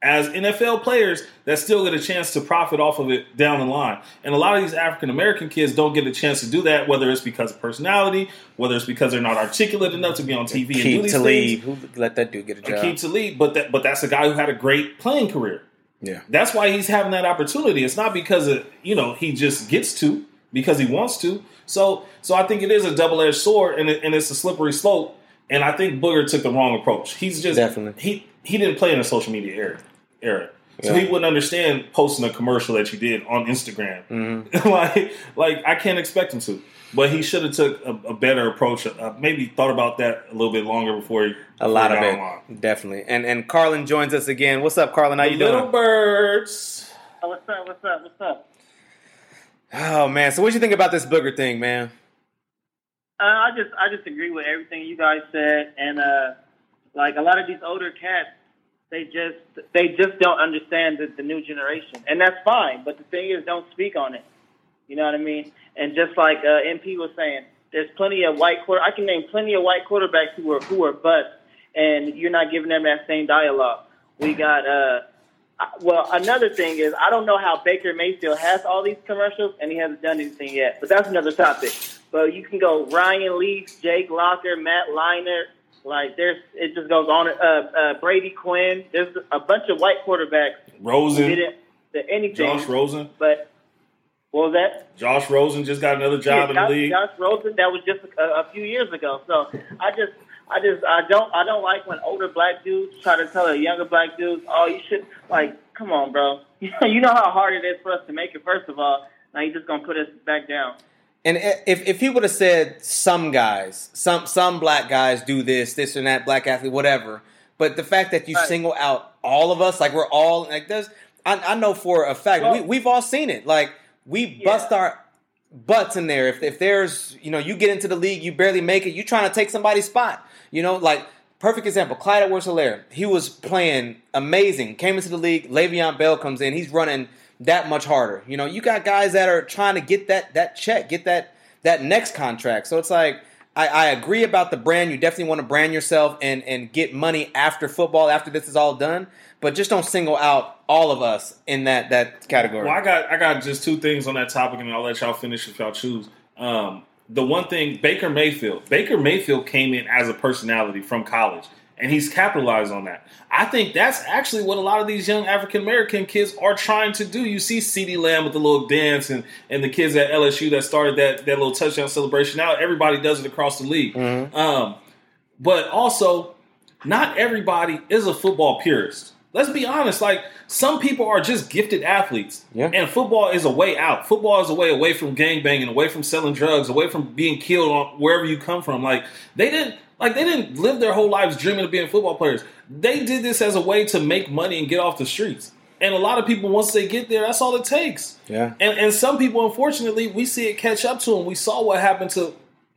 as NFL players that still get a chance to profit off of it down the line. And a lot of these African American kids don't get a chance to do that, whether it's because of personality, whether it's because they're not articulate enough to be on TV and do these to things. Who let that dude get a job? Keep to lead, but that but that's a guy who had a great playing career. yeah. That's why he's having that opportunity. It's not because of, you know he just gets to because he wants to. So so I think it is a double edged sword and it, and it's a slippery slope. And I think Booger took the wrong approach. He's just Definitely. he he didn't play in the social media era. Era. So Yeah. he wouldn't understand posting a commercial that you did on Instagram. Mm-hmm. like, like I can't expect him to. But he should have took a, a better approach. Uh, maybe thought about that a little bit longer before he A lot of before it, online. definitely. And and Karlin joins us again. What's up, Karlin? How you Little doing? Little birds. Oh, what's up? What's up? What's up? Oh man, so what do you think about this booger thing, man? Uh, I just I just agree with everything you guys said, and uh, like a lot of these older cats, they just they just don't understand the, the new generation, and that's fine. But the thing is, don't speak on it. You know what I mean? And just like uh, MP was saying, there's plenty of white quarter. I can name plenty of white quarterbacks who are who are busts, and you're not giving them that same dialogue. We got uh, well, another thing is I don't know how Baker Mayfield has all these commercials and he hasn't done anything yet, but that's another topic. But you can go Ryan Leaf, Jake Locker, Matt Leinart. Like there's, it just goes on. Uh, uh, Brady Quinn. There's a bunch of white quarterbacks. Rosen. Didn't anything. Josh Rosen. But what was that? Josh Rosen just got another job yeah, in Josh, the league. Josh Rosen. That was just a, a few years ago. So I just I just I don't I don't like when older black dudes try to tell a younger black dudes, oh you should like come on, bro. you know how hard it is for us to make it. First of all, now you're just gonna put us back down. And if if he would have said some guys, some some black guys do this, this and that, black athlete, whatever. But the fact that you right. single out all of us, like we're all like there's, I, I know for a fact well, we we've all seen it. Like we yeah. bust our butts in there. If if there's you know you get into the league, you barely make it. You trying to take somebody's spot. You know, like perfect example, Clyde Edwards Helaire. He was playing amazing. Came into the league. Le'Veon Bell comes in. He's running that much harder. You know, you got guys that are trying to get that that check, get that that next contract. So it's like I, I agree about the brand. You definitely want to brand yourself and and get money after football, after this is all done. But just don't single out all of us in that that category. Well, I got I got just two things on that topic, and I'll let y'all finish if y'all choose. Um, the one thing Baker Mayfield, Baker Mayfield came in as a personality from college, and he's capitalized on that. I think that's actually what a lot of these young African American kids are trying to do. You see CeeDee Lamb with the little dance, and and the kids at LSU that started that that little touchdown celebration. Now everybody does it across the league. Mm-hmm. Um, but also, not everybody is a football purist. Let's be honest. Like some people are just gifted athletes, yeah. and football is a way out. Football is a way away from gang banging, away from selling drugs, away from being killed on wherever you come from. Like they didn't, like they didn't live their whole lives dreaming of being football players. They did this as a way to make money and get off the streets. And a lot of people, once they get there, that's all it takes. Yeah. And and some people, unfortunately, we see it catch up to them. We saw what happened to,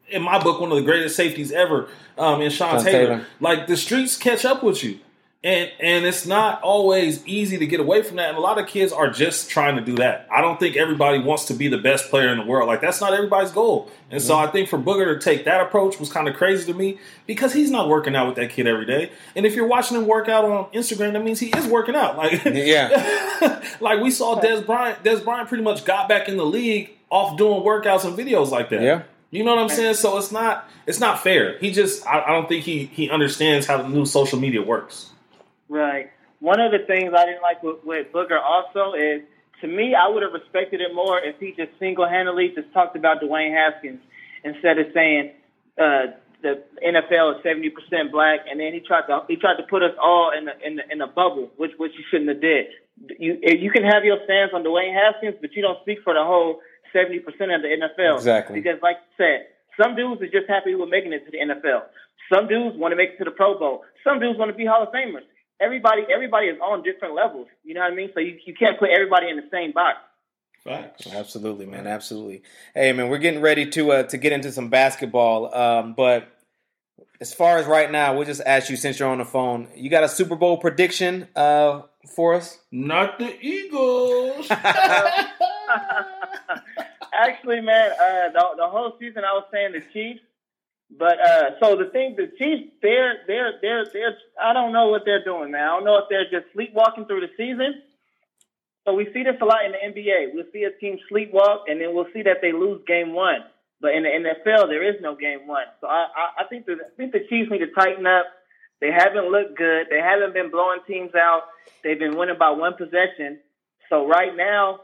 in my book, one of the greatest safeties ever, um, in Sean, Sean Taylor. Taylor. Like the streets catch up with you and and it's not always easy to get away from that. And a lot of kids are just trying to do that. I don't think everybody wants to be the best player in the world. Like that's not everybody's goal. And so i think for booger to take that approach was kind of crazy to me because he's not working out with that kid every day. And if you're watching him work out on instagram that means he is working out. Like yeah. like we saw Dez bryant Dez bryant pretty much got back in the league off doing workouts and videos like that. Yeah. You know what I'm saying? So it's not it's not fair. He just I, I don't think he he understands how the new social media works. Right. One of the things I didn't like with, with Booger also is, to me, I would have respected it more if he just single handedly just talked about Dwayne Haskins instead of saying uh, the NFL is seventy percent black, and then he tried to he tried to put us all in the, in the, in a bubble, which which you shouldn't have did. You you can have your stance on Dwayne Haskins, but you don't speak for the whole seventy percent of the NFL. Exactly. Because, like you said, some dudes are just happy with making it to the NFL. Some dudes want to make it to the Pro Bowl. Some dudes want to be Hall of Famers everybody everybody is on different levels. You know what I mean? So you, you can't put everybody in the same box. Facts. Absolutely, man. Absolutely. Hey, man, we're getting ready to uh, to get into some basketball. Um, but as far as right now, we'll just ask you since you're on the phone. You got a Super Bowl prediction uh, for us? Not the Eagles. Actually, man, uh, the, the whole season I was saying the Chiefs. But uh, so the thing, the Chiefs, they're they're they're they're I don't know what they're doing, man. I don't know if they're just sleepwalking through the season. So we see this a lot in the NBA. We'll see a team sleepwalk, and then we'll see that they lose game one. But in the NFL, there is no game one. So I I, I think the I think the Chiefs need to tighten up. They haven't looked good. They haven't been blowing teams out. They've been winning by one possession. So right now,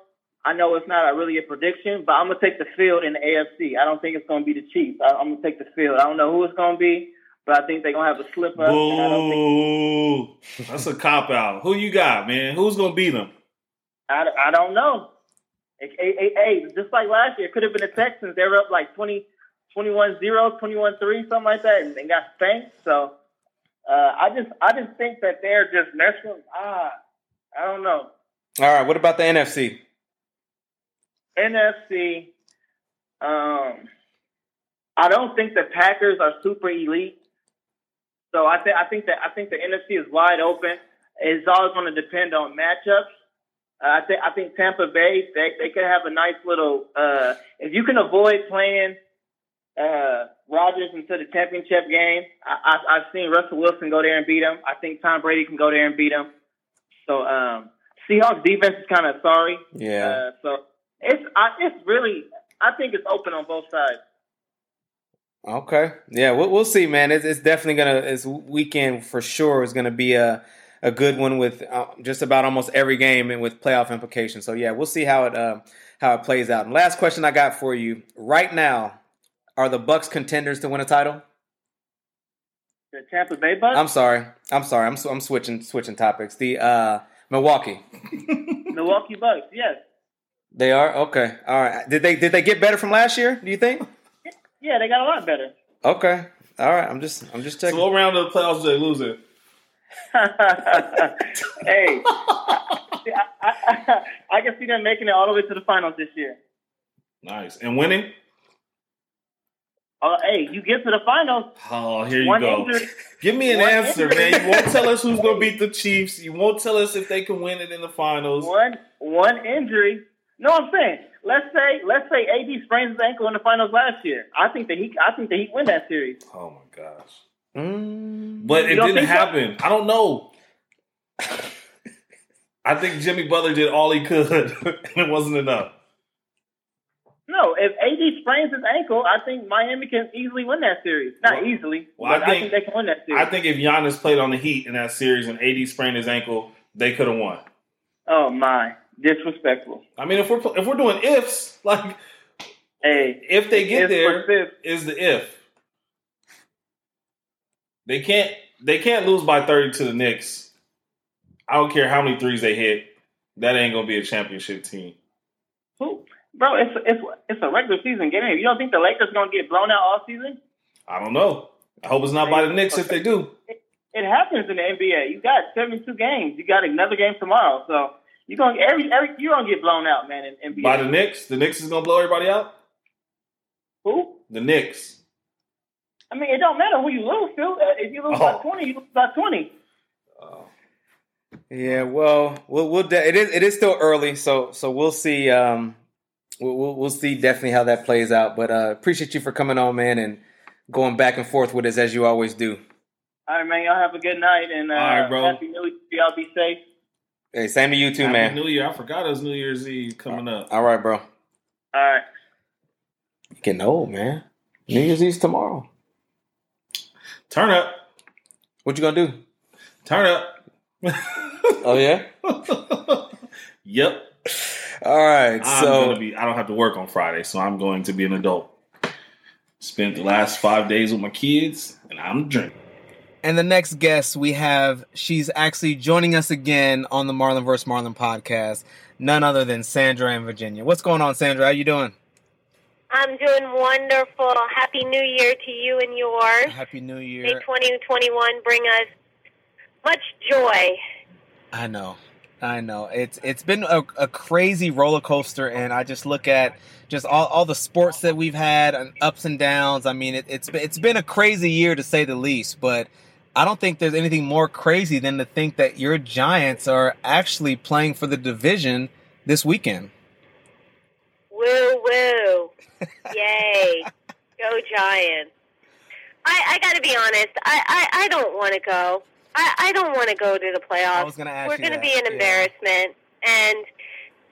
I know it's not a, really a prediction, but I'm gonna take the field in the AFC. I don't think it's gonna be the Chiefs. I, am gonna take the field. I don't know who it's gonna be, but I think they're gonna have a slip up. Boo! Think... That's a cop out. Who you got, man? Who's gonna beat them? I, I don't know. Hey, hey, hey, just like last year, it could have been the Texans. They were up like 20, 21-0, 21-3, something like that, and they got spanked. So uh, I just, I just think that they're just messing. Ah, I don't know. All right, what about the NFC? NFC, um, I don't think the Packers are super elite. So I think I think that I think the NFC is wide open. It's always going to depend on matchups. I think I think Tampa Bay they they could have a nice little uh, if you can avoid playing uh, Rodgers into the championship game. I, I, I've seen Russell Wilson go there and beat him. I think Tom Brady can go there and beat him. So um, Seahawks defense is kind of sorry. Yeah. Uh, so it's I, it's really I think it's open on both sides. Okay. Yeah, we'll, we'll see, man. It's, it's definitely gonna. This weekend for sure is gonna be a a good one with uh, just about almost every game and with playoff implications. So yeah, we'll see how it uh, how it plays out. And last question I got for you right now: Are the Bucks contenders to win a title? The Tampa Bay Bucks. I'm sorry. I'm sorry. I'm I'm switching switching topics. The uh, Milwaukee. Milwaukee Bucks. Yes. They are okay. All right. Did they did they get better from last year? Do you think? Yeah, they got a lot better. Okay. All right. I'm just I'm just checking. So what round of the playoffs did they lose in? hey, I, I, I, I can see them making it all the way to the finals this year. Nice. And winning? Uh, hey, you get to the finals. Oh, here you One go. injury- Give me an one answer, injury. man. You won't tell us who's gonna beat the Chiefs. You won't tell us if they can win it in the finals. One one injury. No, I'm saying let's say let's say AD sprains his ankle in the finals last year. I think that he I think that he win that series. Oh my gosh. Mm, But it You don't didn't think so? happen. I don't know. I think Jimmy Butler did all he could, and it wasn't enough. No, if AD sprains his ankle, I think Miami can easily win that series. Not Well- easily, well, I but I think- think, they can win that series. I think if Giannis played on the Heat in that series and AD sprained his ankle, they could have won. oh my, disrespectful. I mean, if we're if we're doing ifs, like Hey, if they get If there, is the if. They can't they can't lose by thirty to the Knicks. I don't care how many threes they hit. That ain't gonna be a championship team. who, bro? It's it's it's a regular season game. You don't think the Lakers gonna get blown out all season? I don't know. I hope it's not by the Knicks if they do. It happens in the NBA. You got 72 games. You got another game tomorrow, so you're gonna every every you're gonna get blown out, man. In. By the Knicks, the Knicks is gonna blow everybody out. who? The Knicks. I mean, it don't matter who you lose to. Uh, If you lose by Oh. 20, you lose by 20. Oh. Yeah, well, we'll, we'll de- it is it is still early, so so we'll see. Um, we'll, we'll we'll see definitely how that plays out. But uh, appreciate you for coming on, man, and going back and forth with us as you always do. All right, man. Y'all have a good night and uh, All right, bro. happy New Year. Y'all be safe. Hey, same to you too, Happy man. New Year. I forgot it was New Year's Eve coming up. All right, bro. All right. Getting old, man. New Year's Eve's tomorrow. Turn up. What you gonna do? Turn up. Oh yeah. yep. All right. I'm so gonna be I don't have to work on Friday, so I'm going to be an adult. Spent the last five days with my kids and I'm drinking. And the next guest we have, she's actually joining us again on the Marlon vs. Marlon podcast. None other than Sandra and Virginia. What's going on, Sandra? How you doing? I'm doing wonderful. Happy New Year to you and yours. Happy New Year. May 2021 bring us much joy. I know. I know. It's it's been a, a crazy roller coaster and I just look at just all, all the sports that we've had and ups and downs. I mean, it, it's it's been a crazy year to say the least, but I don't think there's anything more crazy than to think that your Giants are actually playing for the division this weekend. Woo woo. Yay. Go Giants. I, I got to be honest. I, I, I don't want to go. I, I don't want to go to the playoffs. I was gonna ask We're going to be an yeah. embarrassment. And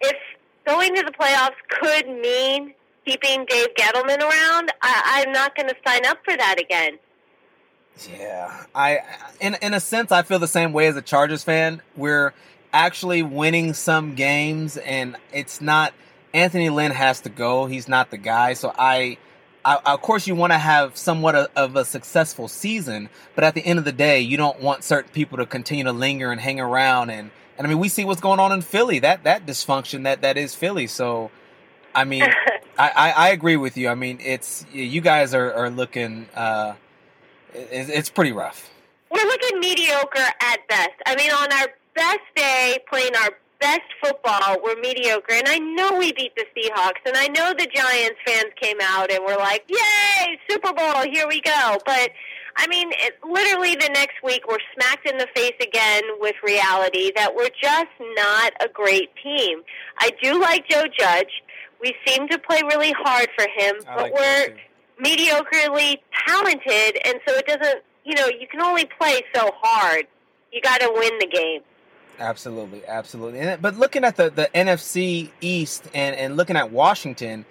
if going to the playoffs could mean keeping Dave Gettleman around, I, I'm not going to sign up for that again. Yeah, I in in a sense I feel the same way as a Chargers fan. We're actually winning some games, and it's not Anthony Lynn has to go. He's not the guy. So I, I of course, you want to have somewhat of, of a successful season, but at the end of the day, you don't want certain people to continue to linger and hang around. And and I mean, we see what's going on in Philly. That that dysfunction that that is Philly. So. I mean, I, I, I agree with you. I mean, it's you guys are, are looking. Uh, it, it's pretty rough. We're looking mediocre at best. I mean, on our best day, playing our best football, we're mediocre. And I know we beat the Seahawks, and I know the Giants fans came out and were like, "Yay, Super Bowl! Here we go!" But I mean, it, literally the next week we're smacked in the face again with reality that we're just not a great team. I do like Joe Judge. We seem to play really hard for him, I but like we're mediocrely talented, and so it doesn't. You know, you can only play so hard. You got to win the game. Absolutely, absolutely. But looking at the, the NFC East and, and looking at Washington,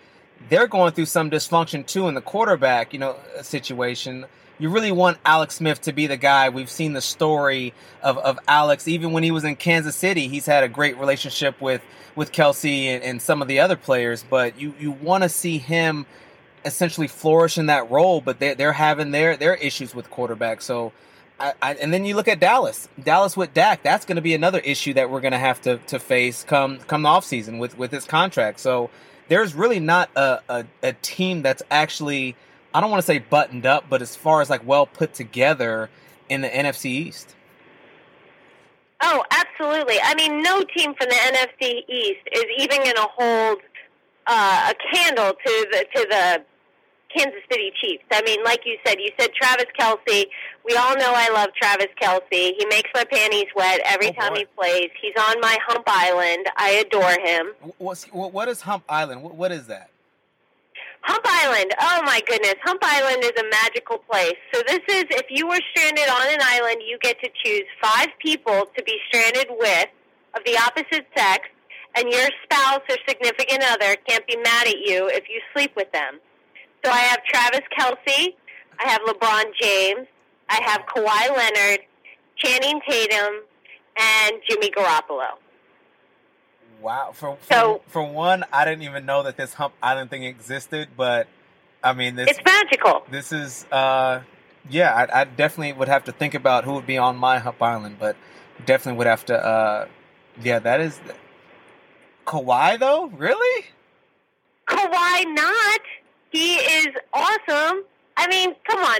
they're going through some dysfunction too in the quarterback, you know, situation. You really want Alex Smith to be the guy. We've seen the story of, of Alex, even when he was in Kansas City, he's had a great relationship with, with Kelce and, and some of the other players, but you, you want to see him essentially flourish in that role, but they're, they're having their, their issues with quarterback. So, I, I, and then you look at Dallas, Dallas with Dak. That's going to be another issue that we're going to have to to face come come the off season with with his contract. So there's really not a, a, a team that's actually I don't want to say buttoned up, but as far as like well put together in the NFC East. Oh, absolutely. I mean, no team from the NFC East is even going to hold uh, a candle to the to the Kansas City Chiefs. I mean, like you said, you said Travis Kelce. We all know I love Travis Kelce. He makes my panties wet every Oh, time boy. he plays. He's on my hump island. I adore him. What's, what is Hump Island? What, what is that? Hump Island. Oh my goodness. Hump Island is a magical place. So this is if you were stranded on an island, you get to choose five people to be stranded with of the opposite sex, and your spouse or significant other can't be mad at you if you sleep with them. So I have Travis Kelce, I have LeBron James, I have Kawhi Leonard, Channing Tatum, and Jimmy Garoppolo. Wow. For, for, So- for one, I didn't even know that this Hump Island thing existed, but I mean, this It's magical. this is uh yeah I, I definitely would have to think about who would be on my Hump Island, but definitely would have to uh yeah that is Kawhi though really Kawhi not. He is awesome. I mean, come on.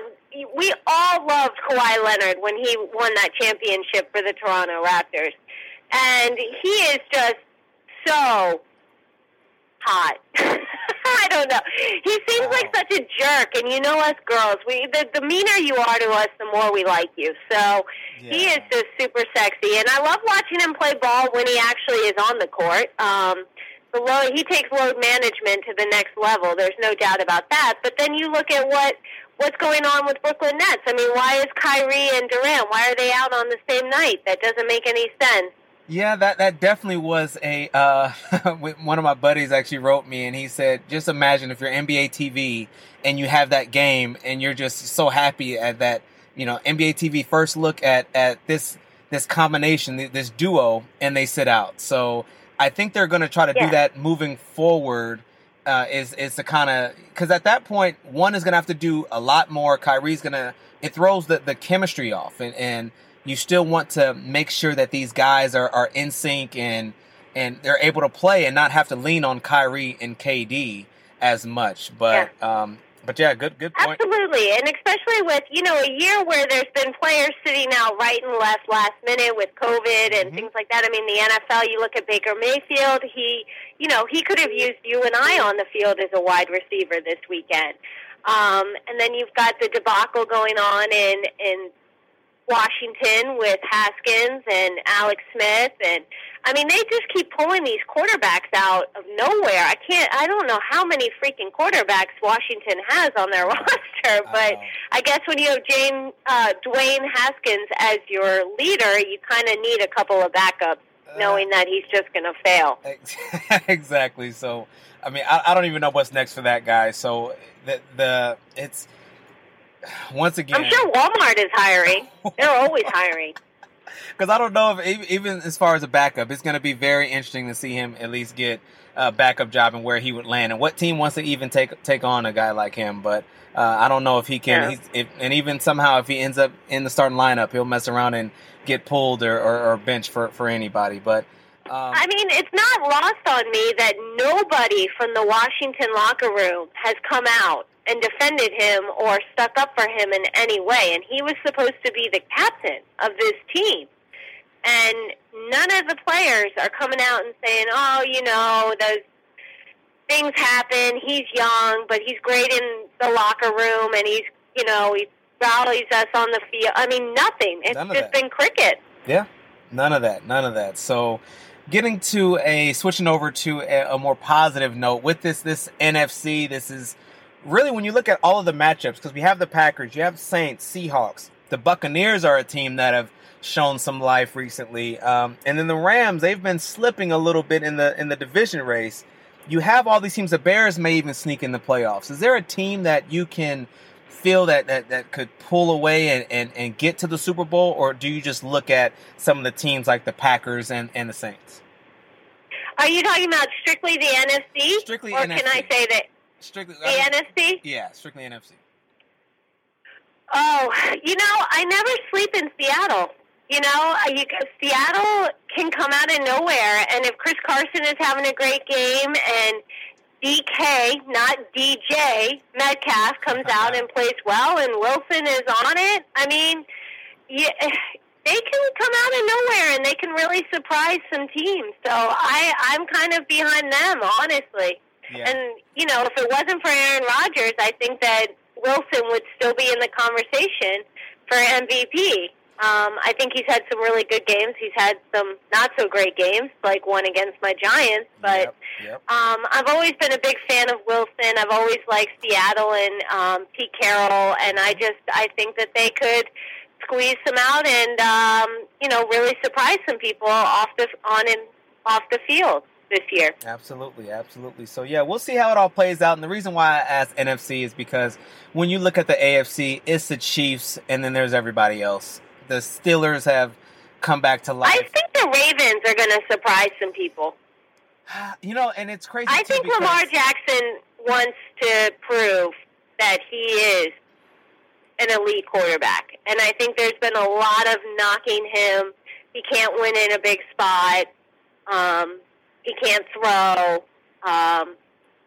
We all loved Kawhi Leonard when he won that championship for the Toronto Raptors. And he is just so hot. I don't know. He seems like such a jerk, and you know us girls. We the, the meaner you are to us, the more we like you. So he is just super sexy, and I love watching him play ball when he actually is on the court. Um, he takes load management to the next level. There's no doubt about that. But then you look at what what's going on with Brooklyn Nets. I mean, why is Kyrie and Durant? Why are they out on the same night? That doesn't make any sense. Yeah, that that definitely was a. Uh, one of my buddies actually wrote me, and he said, "Just imagine if you're NBA TV and you have that game, and you're just so happy at that, you know, NBA TV first look at at this this combination, this duo, and they sit out." So I think they're going to try to Yeah. do that moving forward. Uh, is is to kind of because at that point one is going to have to do a lot more. Kyrie's going to it throws the, the chemistry off, and, and you still want to make sure that these guys are, are in sync and and they're able to play and not have to lean on Kyrie and KD as much. But um, but yeah, good good point. Absolutely, and especially with you know a year where there's been players sitting out right and left last minute with COVID and Mhm. things like that. I mean, the NFL. You look at Baker Mayfield. He, you know, he could have used you and I on the field as a wide receiver this weekend. Um, and then you've got the debacle going on in in Washington with Haskins and Alex Smith and I mean they just keep pulling these quarterbacks out of nowhere. I can't I don't know how many freaking quarterbacks Washington has on their roster, but Uh, I guess when you have Jane uh Dwayne Haskins as your leader, you kind of need a couple of backups knowing that he's just going to fail. exactly. So I mean, I, I don't even know what's next for that guy. So the the it's once again. I'm sure Walmart is hiring. They're always hiring. because I don't know if even as far as a backup, it's going to be very interesting to see him at least get a backup job and where he would land and what team wants to even take take on a guy like him. But uh, I don't know if he can. Yeah. He's, if, and even somehow, if he ends up in the starting lineup, he'll mess around and get pulled or, or, or bench for for anybody. But um, I mean, it's not lost on me that nobody from the Washington locker room has come out and defended him or stuck up for him in any way. And he was supposed to be the captain of this team. And none of the players are coming out and saying, oh, you know, those things happen. He's young, but he's great in the locker room and he's, you know, he rallies us on the field. I mean, nothing. It's None just been cricket. Yeah, none of that, none of that. So, getting to a switching over to a, a more positive note with this this NFC, this is really when you look at all of the matchups because we have the Packers, you have Saints, Seahawks, the Buccaneers are a team that have shown some life recently, um, and then the Rams they've been slipping a little bit in the in the division race. You have all these teams. The Bears may even sneak in the playoffs. Is there a team that you can feel that that, that could pull away and, and, and get to the Super Bowl, or do you just look at some of the teams like the Packers and, and the Saints? Are you talking about strictly the NFC? Strictly or can I say that Strictly, the NFC? yeah, strictly NFC. Oh, you know, I never sleep in Seattle. You know, you, Seattle can come out of nowhere, and if Chris Carson is having a great game and DK, not DJ, Metcalf comes out and plays well, and Wilson is on it, I mean, yeah, they can come out of nowhere and they can really surprise some teams. So I, I'm kind of behind them, honestly. Yeah. And you know, if it wasn't for Aaron Rodgers, I think that Wilson would still be in the conversation for MVP. Um, I think he's had some really good games. He's had some not so great games, like one against my Giants. But Yep, yep. um, I've always been a big fan of Wilson. I've always liked Seattle and um, Pete Carroll, and I just I think that they could squeeze some out and um, you know really surprise some people off the on and off the field this year. Absolutely, absolutely. So yeah, we'll see how it all plays out. And the reason why I asked NFC is because when you look at the AFC, it's the Chiefs, and then there's everybody else. The Steelers have come back to life. I think the Ravens are going to surprise some people. you know, and it's crazy. I think Lamar Jackson wants to prove that he is an elite quarterback. And I think there's been a lot of knocking him. He can't win in a big spot. Um, he can't throw. Um,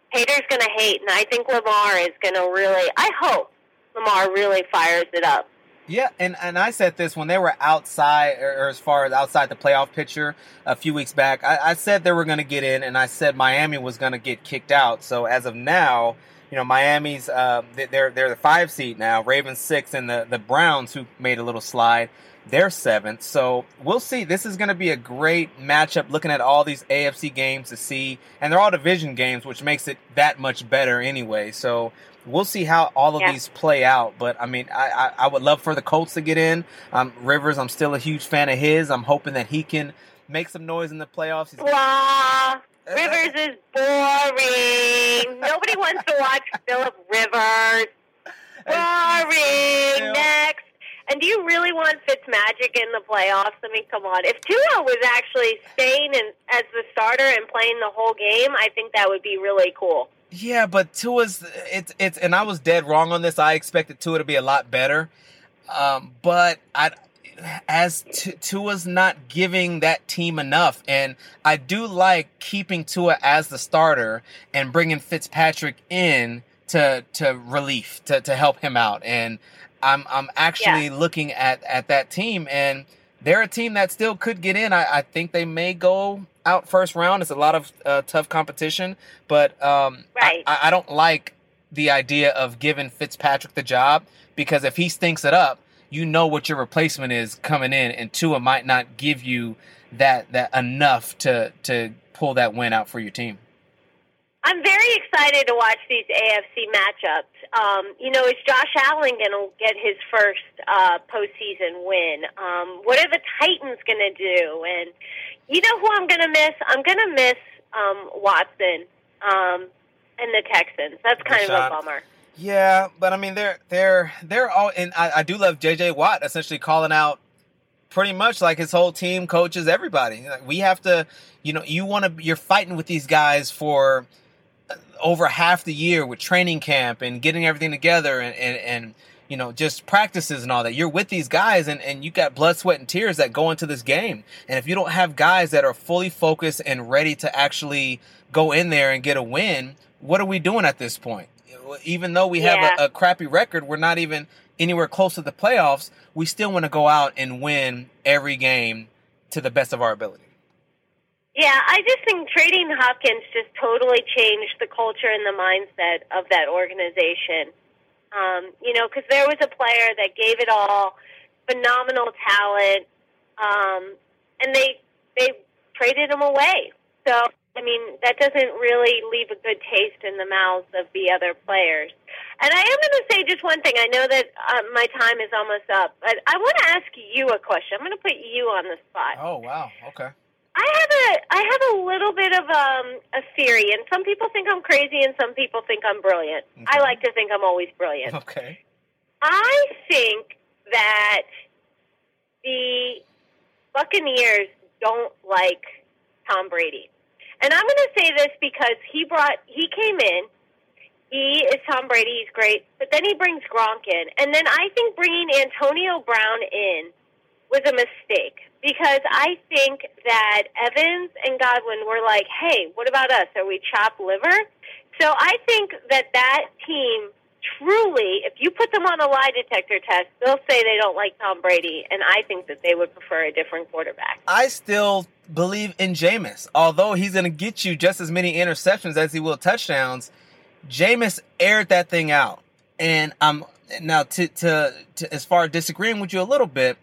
haters going to hate. And I think Lamar is going to really, I hope Lamar really fires it up. Yeah, and, and I said this when they were outside, or, or as far as outside the playoff picture a few weeks back. I, I said they were going to get in, and I said Miami was going to get kicked out. So as of now, you know, Miami's uh, they- they're they're the five seed now. Ravens six, and the the Browns who made a little slide, they're seventh. So we'll see. This is going to be a great matchup. Looking at all these AFC games to see, and they're all division games, which makes it that much better anyway. So we'll see how all of Yeah. these play out. But I mean, I, I I would love for the Colts to get in. Um, Rivers, I'm still a huge fan of his. I'm hoping that he can make some noise in the playoffs. He's- Blah. Rivers is boring. Nobody wants to watch Philip Rivers. Boring. Next. And do you really want Fitzmagic in the playoffs? I mean, come on. If Tua was actually staying in, as the starter and playing the whole game, I think that would be really cool. Yeah, but Tua's it's it's and I was dead wrong on this. I expected Tua to be a lot better, um, but I as T- Tua's not giving that team enough, and I do like keeping Tua as the starter and bringing Fitzpatrick in to to relief to to help him out. And I'm I'm actually looking at at that team and. They're a team that still could get in. I, I think they may go out first round. It's a lot of uh, tough competition, but um, Right. I, I don't like the idea of giving Fitzpatrick the job because if he stinks it up, you know what your replacement is coming in, and Tua might not give you that that enough to to pull that win out for your team. I'm very excited to watch these AFC matchups. Um, you know, is Josh Allen going to get his first uh, postseason win? Um, what are the Titans going to do? And you know who I'm going to miss? I'm going to miss um, Watson um, and the Texans. That's kind of a bummer. Yeah, but I mean they're they're they're all and I, I do love JJ Watt essentially calling out pretty much like his whole team, coaches, everybody. Like, we have to, you know, you want to you're fighting with these guys for over half the year with training camp and getting everything together and and, and you know just practices and all that. You're with these guys and, and you got blood sweat and tears that go into this game. And if you don't have guys that are fully focused and ready to actually go in there and get a win what are we doing at this point? Even though we have Yeah. a, a crappy record we're not even anywhere close to the playoffs we still want to go out and win every game to the best of our ability Yeah, I just think trading Hopkins just totally changed the culture and the mindset of that organization. Um, you know, because there was a player that gave it all, phenomenal talent, um, and they they traded him away. So I mean, that doesn't really leave a good taste in the mouths of the other players. And I am going to say just one thing. I know that uh, my time is almost up, but I want to ask you a question. I'm going to put you on the spot. Oh wow, okay. I have a I have a little bit of um, a theory, and some people think I'm crazy, and some people think I'm brilliant. I like to think I'm always brilliant. Okay. I think that the Buccaneers don't like Tom Brady. And I'm going to say this because he brought he came in. He is Tom Brady. He's great, but then he brings Gronk in, and then I think bringing Antonio Brown in was a mistake because I think that Evans and Godwin were like, "Hey, what about us? Are we chopped liver?" So I think that that team truly, if you put them on a lie detector test, they'll say they don't like Tom Brady, and I think that they would prefer a different quarterback. I still believe in Jameis, although he's going to get you just as many interceptions as he will touchdowns. Jameis aired that thing out, and I'm now to, to to as far as disagreeing with you a little bit.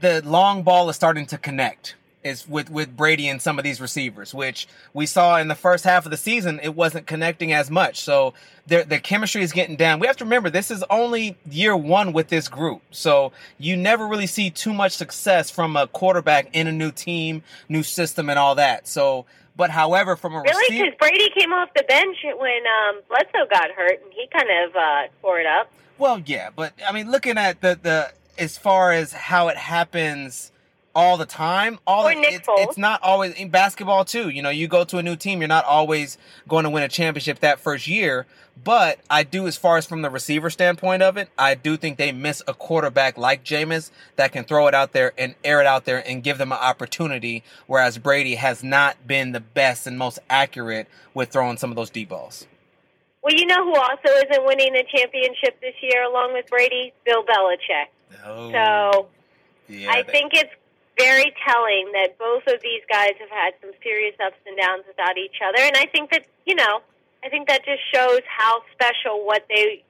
The long ball is starting to connect is with with Brady and some of these receivers, which we saw in the first half of the season. It wasn't connecting as much, so their the chemistry is getting down. We have to remember this is only year one with this group, so you never really see too much success from a quarterback in a new team, new system, and all that. So, but however, from a Really? receiver, Because Brady came off the bench when um, Bledsoe got hurt, and he kind of uh, tore it up. Well, yeah, but I mean, looking at the the as far as how it happens all the time, all it- Nick it's, Foles. it's not always in basketball too. You know, you go to a new team, you're not always going to win a championship that first year. But I do, as far as from the receiver standpoint of it, I do think they miss a quarterback like Jameis that can throw it out there and air it out there and give them an opportunity. Whereas Brady has not been the best and most accurate with throwing some of those deep balls. Well, you know who also isn't winning a championship this year along with Brady? Bill Belichick. Oh, So yeah, I they- think it's very telling that both of these guys have had some serious ups and downs without each other. And I think that, you know, I think that just shows how special what they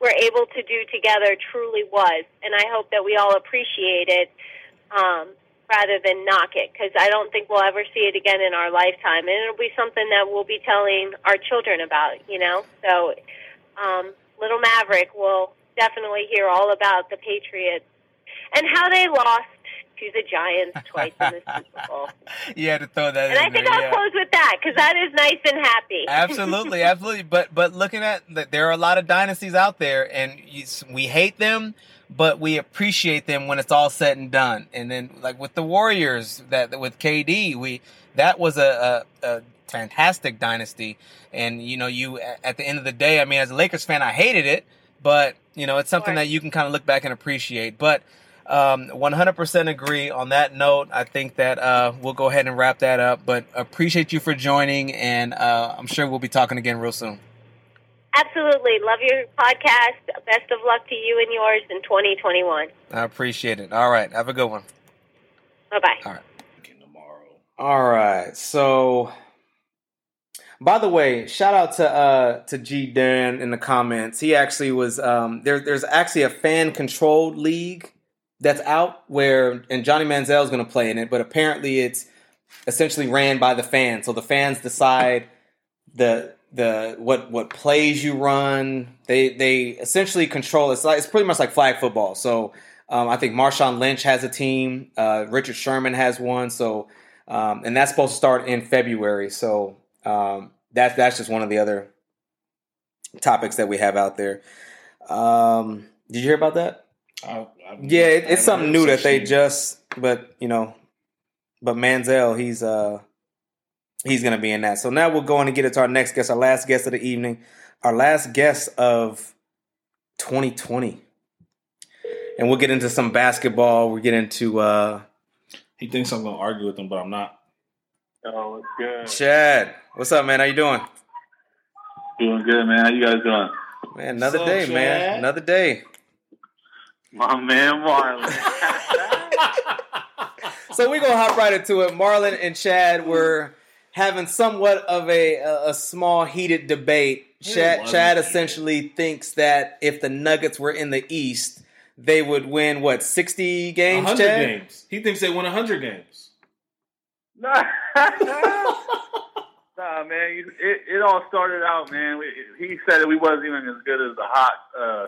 were able to do together truly was. And I hope that we all appreciate it um, rather than knock it because I don't think we'll ever see it again in our lifetime. And it'll be something that we'll be telling our children about, you know? So um, Little Maverick will definitely hear all about the Patriots and how they lost to the Giants twice in the Super Bowl. you had to throw that And I think there, I'll yeah. close with that because that is nice and happy. absolutely, absolutely. But but looking at that, there are a lot of dynasties out there, and you, we hate them, but we appreciate them when it's all said and done. And then like with the Warriors, that with KD, we that was a, a, a fantastic dynasty. And you know, you at the end of the day, I mean, as a Lakers fan, I hated it, but you know, it's something course. that you can kind of look back and appreciate. But um, 100% agree on that note. I think that uh, we'll go ahead and wrap that up. But appreciate you for joining, and uh, I'm sure we'll be talking again real soon. Absolutely. Love your podcast. Best of luck to you and yours in 2021. I appreciate it. All right, have a good one. Bye bye. All right. Again tomorrow. All right. So, by the way, shout out to uh to G Dan in the comments. He actually was um there. There's actually a fan controlled league that's out where and Johnny Manziel is going to play in it, but apparently it's essentially ran by the fans. So the fans decide the the what what plays you run. They they essentially control. It's like it's pretty much like flag football. So. Um, I think Marshawn Lynch has a team. Uh, Richard Sherman has one. So, um, and that's supposed to start in February. So um, that's that's just one of the other topics that we have out there. Um, did you hear about that? I, Yeah, it, it's something new that they just. But you know, but Manziel, he's uh he's gonna be in that. So now we're going to get into our next guest, our last guest of the evening, our last guest of 2020. And we'll get into some basketball. We'll get into uh He thinks I'm gonna argue with him, but I'm not. Oh, it's good. Chad. What's up, man? How you doing? Doing good, man. How you guys doing? Man, another What's up, day, man. Another day. My man Marlon. So we're gonna hop right into it. Marlon and Chad were having somewhat of a a, a small heated debate. Chad, Chad essentially thinks that if the Nuggets were in the East, they would win what sixty games. 100 Chad? games. He thinks they win 100 games. Nah, nah, man. It, it all started out, man. We, he said that we wasn't even as good as the Hawks. Uh,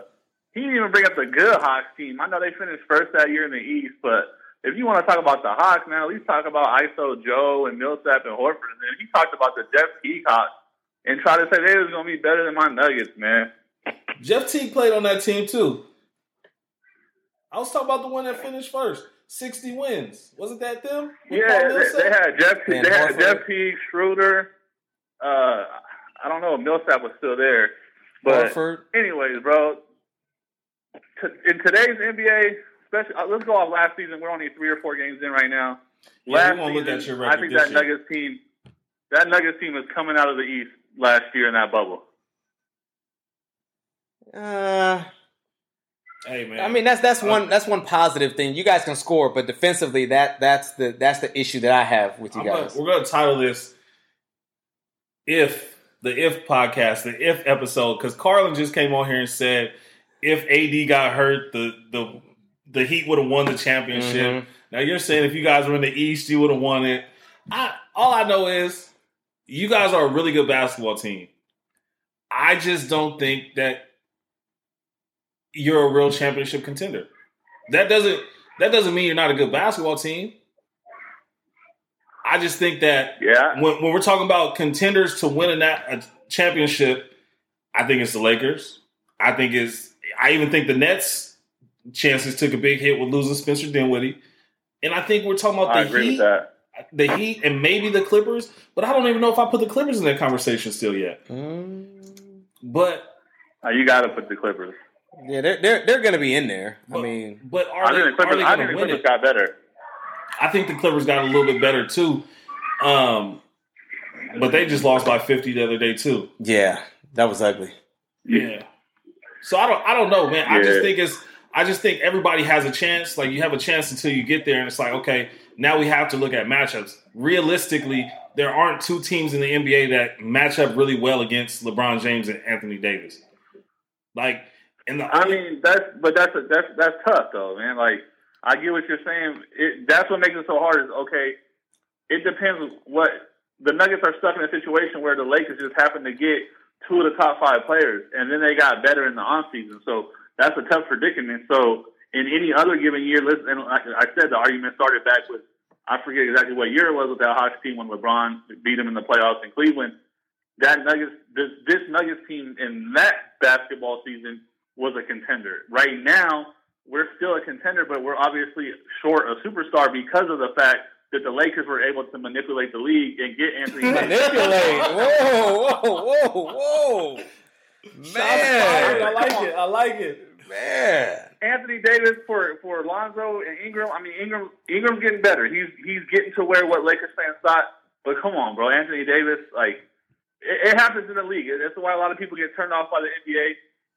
he didn't even bring up the good Hawks team. I know they finished first that year in the East, but if you want to talk about the Hawks, man, at least talk about ISO Joe and Millsap and Horford. And then he talked about the Jeff Teague and tried to say they was going to be better than my Nuggets, man. Jeff Teague played on that team too. I was talking about the one that finished first. 60 wins. Wasn't that them? With Yeah, they, they had Jeff. And they had Jeff Teague, Schroeder. Uh, I don't know if Millsap was still there, but Horford. anyways, bro. T- in today's NBA, especially uh, let's go off last season. We're only three or four games in right now. Yeah, last we look at season, your I think this that year. Nuggets team, that Nuggets team was coming out of the East last year in that bubble. Uh, Hey man. I mean that's that's one that's one positive thing. You guys can score, but defensively, that that's the that's the issue that I have with you I'm gonna- guys. we're going to title this "If the If podcast," the If episode, because Karlin just came on here and said if AD got hurt, the the the Heat would have won the championship. Mhm. Now you're saying if you guys were in the East, you would have won it. I all I know is you guys are a really good basketball team. I just don't think that you're a real championship contender. That doesn't that doesn't mean you're not a good basketball team. I just think that Yeah, when, when we're talking about contenders to win a, a championship, I think it's the Lakers. I think it's. I even think the Nets' chances took a big hit with losing Spencer Dinwiddie, and I think we're talking about I the agree Heat, with that. the Heat, and maybe the Clippers. But I don't even know if I put the Clippers in that conversation still yet. Mm, But Uh, you got to put the Clippers. Yeah, they're they're they're going to be in there. I mean, but are I they, think the are Clippers. they I going think to the win Clippers it? got better. I think the Clippers got a little bit better too. Um, but they just lost by fifty the other day too. yeah, that was ugly. Yeah. So I don't I don't know, man. I just think it's I just think everybody has a chance. Like you have a chance until you get there, and it's like, okay, now we have to look at matchups. Realistically, there aren't two teams in the NBA that match up really well against LeBron James and Anthony Davis. Like the I mean, that's but that's a, that's that's tough though, man. Like I get what you're saying. It, that's what makes it so hard. Is okay. It depends what the Nuggets are stuck in a situation where the Lakers just happen to get two of the top five players, and then they got better in the off season. So that's a tough predicament. So in any other given year, listen, and like I said, the argument started back with I forget exactly what year it was with that Hawks team when LeBron beat them in the playoffs in Cleveland. That Nuggets, this, this Nuggets team in that basketball season was a contender. Right now, we're still a contender, but we're obviously short a superstar because of the fact that the Lakers were able to manipulate the league and get Anthony. Davis. Manipulate. Whoa, whoa, whoa, whoa. Man, I Man, like it. I like it. man. Anthony Davis for for Lonzo and Ingram. I mean, Ingram Ingram's getting better. He's he's getting to where what Lakers fans thought. But come on, bro, Anthony Davis, like it, it happens in the league. That's why a lot of people get turned off by the NBA.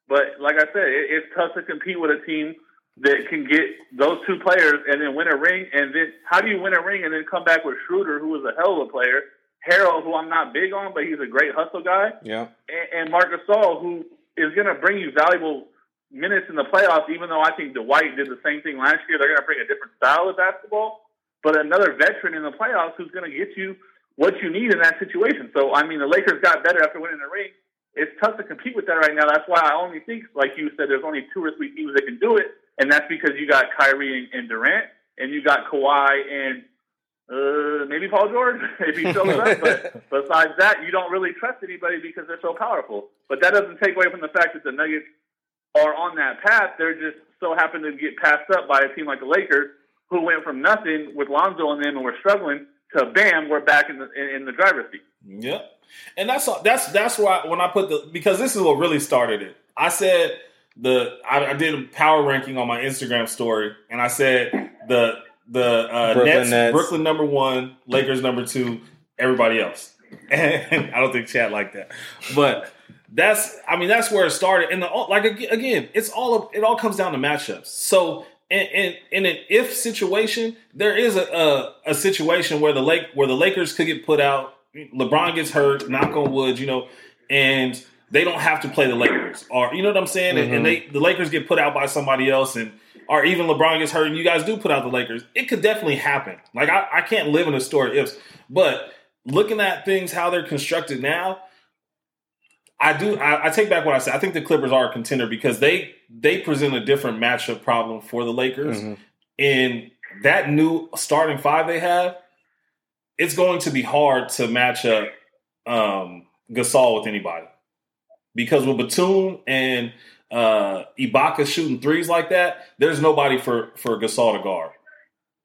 But like I said, it, it's tough to compete with a team that can get those two players and then win a ring. And then how do you win a ring and then come back with Schroeder, who is a hell of a player, Harrell, who I'm not big on, but he's a great hustle guy, Yeah. and, and Marcus Gasol, who is going to bring you valuable minutes in the playoffs. Even though I think Dwight did the same thing last year, they're going to bring a different style of basketball. But another veteran in the playoffs who's going to get you what you need in that situation. So I mean, the Lakers got better after winning the ring. It's tough to compete with that right now. That's why I only think, like you said, there's only two or three teams that can do it, and that's because you got Kyrie and, and Durant, and you got Kawhi and uh, maybe Paul George if he shows up. But besides that, you don't really trust anybody because they're so powerful. But that doesn't take away from the fact that the Nuggets are on that path. They're just so happen to get passed up by a team like the Lakers, who went from nothing with Lonzo and them and were struggling to bam, we're back in the in, in the driver's seat. Yep. And that's that's that's why when I put the because this is what really started it. I said the I, I did a power ranking on my Instagram story, and I said the the uh, Brooklyn Nets, Nets. Brooklyn number one, Lakers number two, everybody else. And I don't think Chad liked that, but that's I mean that's where it started. And the like again, it's all it all comes down to matchups. So in, in, in an if situation, there is a, a a situation where the lake where the Lakers could get put out LeBron gets hurt, knock on wood, you know, and they don't have to play the Lakers, or you know what I'm saying, mm-hmm. and they the Lakers get put out by somebody else, and or even LeBron gets hurt, and you guys do put out the Lakers. It could definitely happen. Like I, I can't live in a story ifs, but looking at things how they're constructed now, I do. I, I, take back what I said. I think the Clippers are a contender because they they present a different matchup problem for the Lakers, mm-hmm. and that new starting five they have, it's going to be hard to match up um, Gasol with anybody because with Batum and uh, Ibaka shooting threes like that, there's nobody for for Gasol to guard,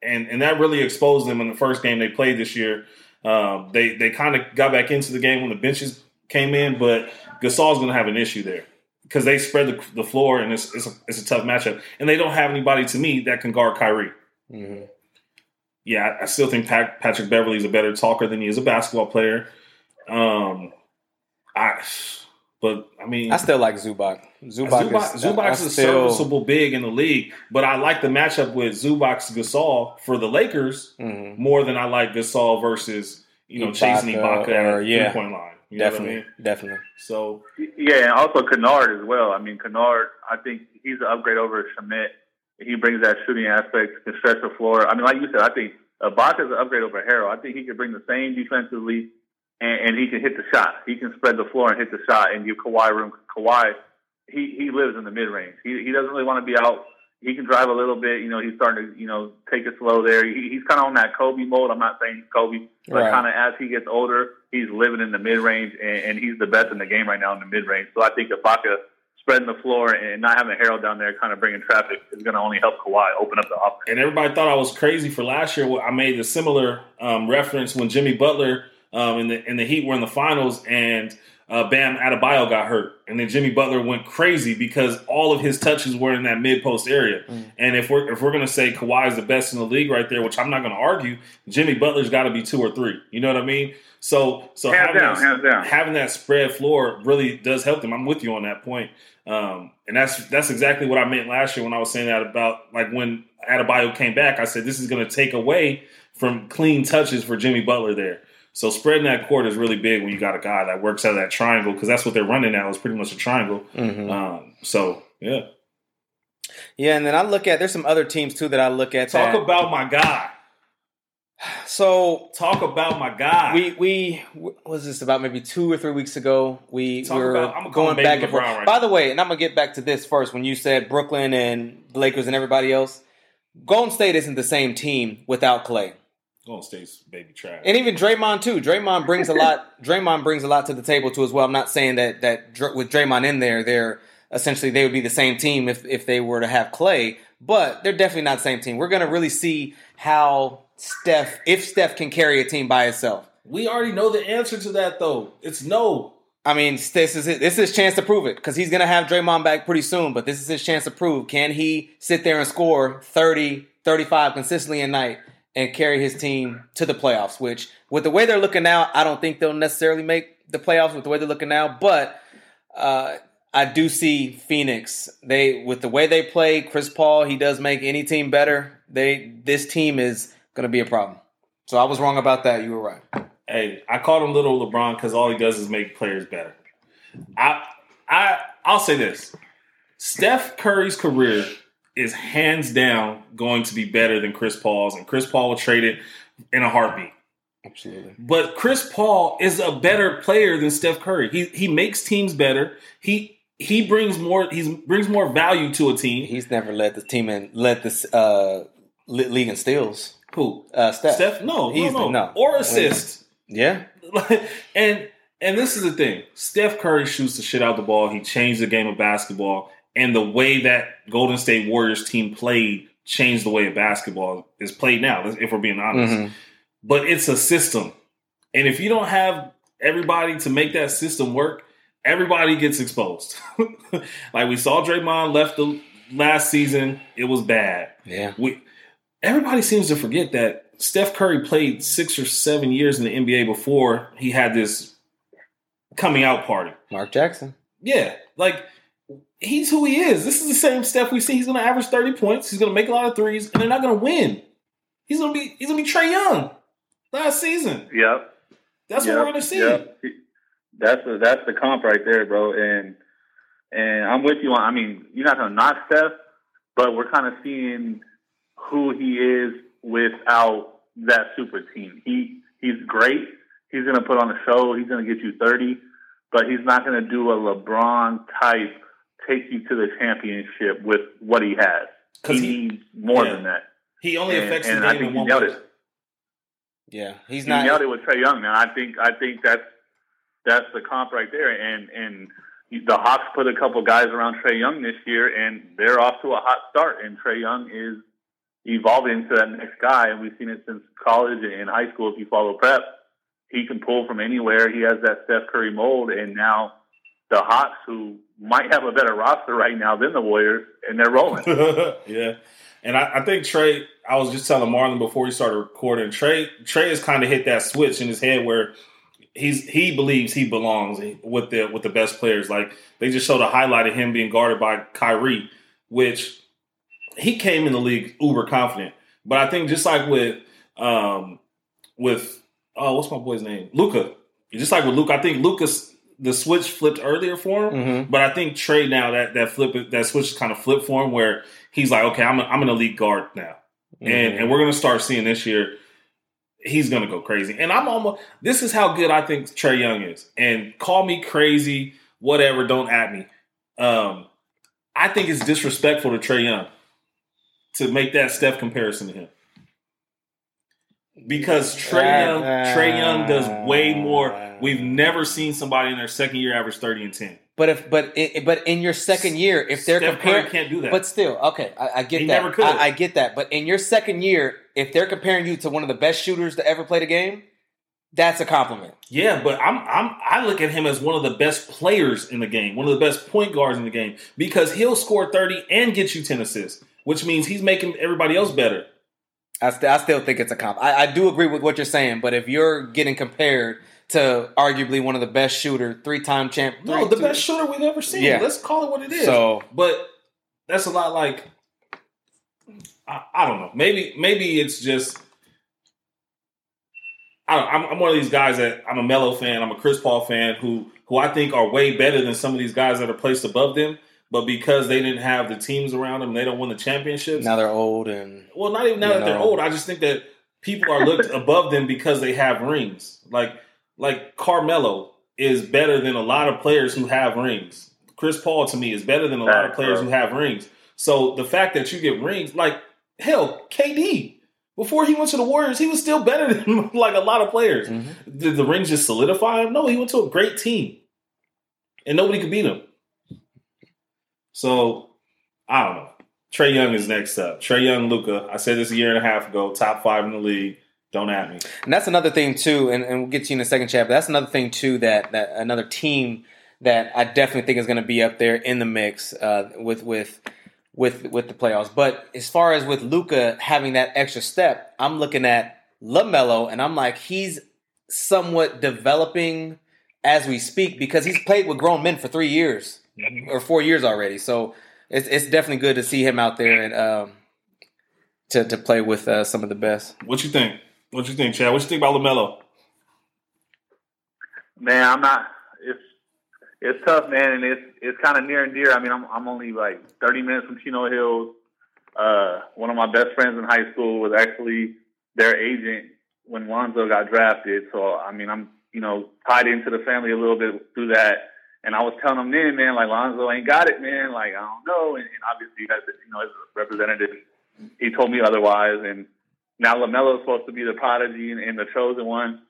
and and that really exposed them in the first game they played this year. Um, they they kind of got back into the game when the benches came in, but Gasol's going to have an issue there because they spread the, the floor and it's it's a, it's a, tough matchup, and they don't have anybody to me that can guard Kyrie. Mm-hmm. Yeah, I, I, still think Pat, Patrick Beverley is a better talker than he is a basketball player. Um, I, but I mean, I still like Zubac. Zubac, Zubac is, Zubac is still, serviceable big in the league, but I like the matchup with Zubac Gasol for the Lakers mm-hmm. more than I like Gasol versus you know Ibaka, chasing Ibaka or, at yeah. three point line. You definitely, I mean? definitely. So yeah, and also Kennard as well. I mean, Kennard, I think he's an upgrade over Shamet. He brings that shooting aspect, can stretch the floor. I mean, like you said, I think Ibaka is an upgrade over Harrell. I think he can bring the same defensively, and, and he can hit the shot. He can spread the floor and hit the shot, and give Kawhi room. Kawhi, he he lives in the mid range. He he doesn't really want to be out he can drive a little bit. You know, he's starting to, you know, take it slow there. He, he's kind of on that Kobe mode. I'm not saying he's Kobe, but right. kind of as he gets older, he's living in the mid range, and, and he's the best in the game right now in the mid range. So I think Ibaka spreading the floor and not having Harrell down there kind of bringing traffic is going to only help Kawhi open up the offense. And everybody thought I was crazy for last year. I made a similar um, reference when Jimmy Butler um, in the in the Heat were in the finals and – uh, Bam Adebayo got hurt, and then Jimmy Butler went crazy because all of his touches were in that mid post area. Mm. And if we're if we're gonna say Kawhi is the best in the league right there, which I'm not gonna argue, Jimmy Butler's got to be two or three. You know what I mean? So so hands having, down, that, having that spread floor really does help them. I'm with you on that point. Um, and that's that's exactly what I meant last year when I was saying that about like when Adebayo came back. I said this is going to take away from clean touches for Jimmy Butler there. So spreading that court is really big when you got a guy that works out of that triangle because that's what they're running now is pretty much a triangle. Mm-hmm. Um, so yeah, yeah. And then I look at there's some other teams too that I look at. Talk that, about my guy. So talk about my guy. We we was this about maybe two or three weeks ago. We talk were about, going back and forth. Right By the way, and I'm gonna get back to this first. When you said Brooklyn and the Lakers and everybody else, Golden State isn't the same team without Clay. Golden State's baby trash. And even Draymond too. Draymond brings a lot. Draymond brings a lot to the table too as well. I'm not saying that that with Draymond in there, they're essentially they would be the same team if if they were to have Clay, but they're definitely not the same team. We're gonna really see how Steph, if Steph can carry a team by itself. We already know the answer to that though. It's no. I mean, this is this is his chance to prove it because he's gonna have Draymond back pretty soon. But this is his chance to prove can he sit there and score 30, 35 consistently a night and carry his team to the playoffs. Which, with the way they're looking now, I don't think they'll necessarily make the playoffs with the way they're looking now. But uh, I do see Phoenix. They with the way they play, Chris Paul, he does make any team better. They this team is going to be a problem. So I was wrong about that. You were right. Hey, I called him little LeBron because all he does is make players better. I I I'll say this: Steph Curry's career is hands down going to be better than Chris Paul's, and Chris Paul will trade it in a heartbeat. Absolutely. But Chris Paul is a better player than Steph Curry. He he makes teams better. He he brings more he brings more value to a team. He's never led the team and led this uh, league in steals. Who? Uh, Steph. Steph? No, he's no, no. no. Or assist. Yeah. and and this is the thing. Steph Curry shoots the shit out the ball. He changed the game of basketball and the way that Golden State Warriors team played changed the way of basketball is played now, if we're being honest. Mm-hmm. But it's a system. And if you don't have everybody to make that system work, everybody gets exposed. like we saw Draymond left the last season, it was bad. Yeah. We everybody seems to forget that Steph Curry played six or seven years in the NBA before he had this coming out party. Mark Jackson. Yeah. Like he's who he is. This is the same Steph we see. He's going to average thirty points. He's going to make a lot of threes, and they're not going to win. He's going to be he's going to be Trae Young last season. Yep. That's Yep, what we're gonna see. yep. That's the that's the comp right there, bro. And and I'm with you on. I mean, you're not gonna knock Steph, but we're kind of seeing who he is without that super team. He he's great. He's gonna put on a show. He's gonna get you 30, but he's not gonna do a LeBron type take you to the championship with what he has. He, he- needs more yeah. than that. He only And- affects and the I game think in he one nailed way. it. Yeah, he's He not. nailed it with Trae Young, man. I think I think that's that's the comp right there. And and the Hawks put a couple guys around Trae Young this year, and they're off to a hot start. And Trae Young is evolving into that next guy, and we've seen it since college and high school. If you follow prep, he can pull from anywhere. He has that Steph Curry mold, and now the Hawks, who might have a better roster right now than the Warriors, and they're rolling. yeah. And I, I think Trae, I was just telling Marlon before we started recording, Trae Trae has kind of hit that switch in his head where he's he believes he belongs with the with the best players. Like they just showed a highlight of him being guarded by Kyrie, which he came in the league uber confident. But I think just like with um with oh what's my boy's name? Luka. Just like with Luka, I think Luka's the switch flipped earlier for him. Mhm. But I think Trae now that that flip that switch is kind of flipped for him where he's like, okay, I'm a, I'm an elite guard now, and Mhm. and we're gonna start seeing this year. He's gonna go crazy, and I'm almost. This is how good I think Trae Young is, and call me crazy, whatever. Don't at me. Um, I think it's disrespectful to Trae Young to make that Steph comparison to him. Because Trae Young, Trae Young does way more. Ah. We've never seen somebody in their second year average thirty and ten. But if but i but in your second year, if they're Steph Curry comparing, can't do that. But still, okay, I, I get He that. never could. I, I get that. But in your second year, if they're comparing you to one of the best shooters to ever play the game, that's a compliment. Yeah, but I'm I'm I look at him as one of the best players in the game, one of the best point guards in the game because he'll score 30 and get you 10 assists, which means he's making everybody else better. I, st- I still think it's a comp. I, I do agree with what you're saying, but if you're getting compared to arguably one of the best shooter, three time champ, No, the best shooter we've ever seen. Yeah. Let's call it what it is. So- but that's a lot like I, I don't know. Maybe maybe it's just I don't, I'm, I'm one of these guys that I'm a Mello fan. I'm a Chris Paul fan who who I think are way better than some of these guys that are placed above them. But because they didn't have the teams around them, they don't win the championships. now they're old and Well, not even now You that they're old. I just think that people are looked above them because they have rings. Like like Carmelo is better than a lot of players who have rings. Chris Paul to me is better than a lot of players bro. who have rings. So the fact that you get rings, like hell, KD before he went to the Warriors, he was still better than like a lot of players. Mm-hmm. Did the rings just solidify him? No, he went to a great team, and nobody could beat him. So I don't know. Trae Young is next up. Trae Young, Luka. I said this a year and a half ago. Top five in the league. Don't at me. And that's another thing too, and, and we'll get to you in a second. But that's another thing too that that another team that I definitely think is going to be up there in the mix uh, with with with with the playoffs. But as far as with Luka having that extra step, I'm looking at LaMelo, and I'm like he's somewhat developing as we speak because he's played with grown men for three years or four years already. So it's it's definitely good to see him out there and um, to to play with uh, some of the best. What you think? What you think, Chad? What you think about LaMelo? Man, I'm not. It's it's tough, man, and it's it's kind of near and dear. I mean, I'm I'm only like 30 minutes from Chino Hills. Uh, one of my best friends in high school was actually their agent when Lonzo got drafted. So I mean, I'm you know tied into the family a little bit through that. And I was telling him then, man, like Lonzo ain't got it, man. Like I don't know. And, and obviously, that's you know, as a representative, he told me otherwise. And now LaMelo is supposed to be the prodigy and, and the chosen one.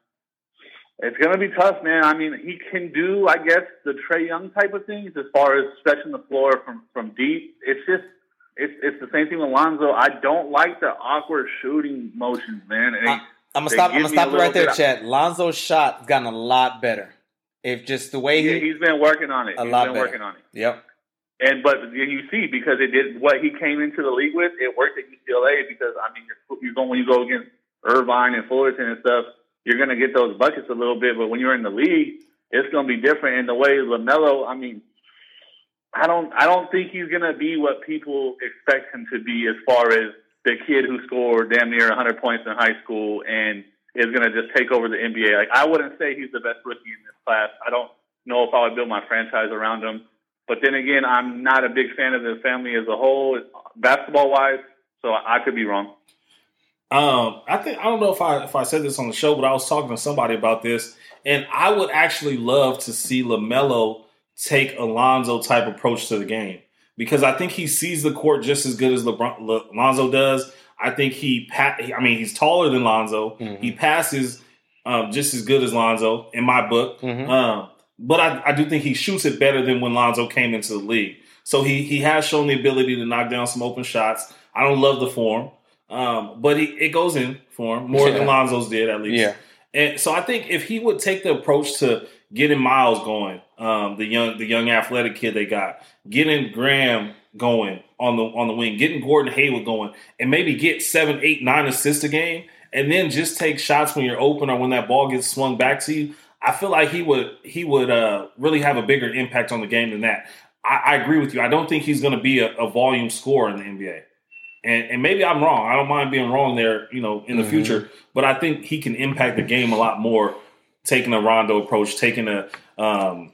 It's gonna be tough, man. I mean, he can do, I guess, the Trae Young type of things as far as stretching the floor from from deep. It's just, it's it's the same thing with Lonzo. I don't like the awkward shooting motions, man. And I- I'm gonna stop. I'm gonna stop it right there, Chad. Lonzo's shot gotten a lot better. If just the way he, he's been working on it. a He's lot been better. working on it. yep, And but you see because it did what he came into the league with, it worked at UCLA because I mean you're, you're going when you go against Irvine and Fullerton and stuff, you're going to get those buckets a little bit. But when you're in the league, it's going to be different. And the way LaMelo, I mean, I don't I don't think he's going to be what people expect him to be as far as the kid who scored damn near 100 points in high school and is going to just take over the NBA. Like I wouldn't say he's the best rookie in this class. I don't know if I would build my franchise around him. But then again, I'm not a big fan of the family as a whole, basketball wise. So I could be wrong. Um, I think I don't know if I if I said this on the show, but I was talking to somebody about this, and I would actually love to see LaMelo take Alonzo type approach to the game because I think he sees the court just as good as LeBron, Le, Lonzo does. I think he, I mean, he's taller than Lonzo. Mm-hmm. He passes um, just as good as Lonzo in my book. Mm-hmm. Um, but I, I, do think he shoots it better than when Lonzo came into the league. So he he has shown the ability to knock down some open shots. I don't love the form, um, but he, it goes in for him more yeah. than Lonzo's did at least. Yeah. And so I think if he would take the approach to getting Miles going, um, the young the young athletic kid they got, getting Graham going on the on the wing, getting Gordon Hayward going, and maybe get seven, eight, nine assists a game, and then just take shots when you're open or when that ball gets swung back to you. I feel like he would he would uh, really have a bigger impact on the game than that. I, I agree with you. I don't think he's going to be a, a, volume scorer in the NBA. And, and, maybe I'm wrong. I don't mind being wrong there, you know, in the mm-hmm. future. But I think he can impact the game a lot more, taking a Rondo approach, taking a um,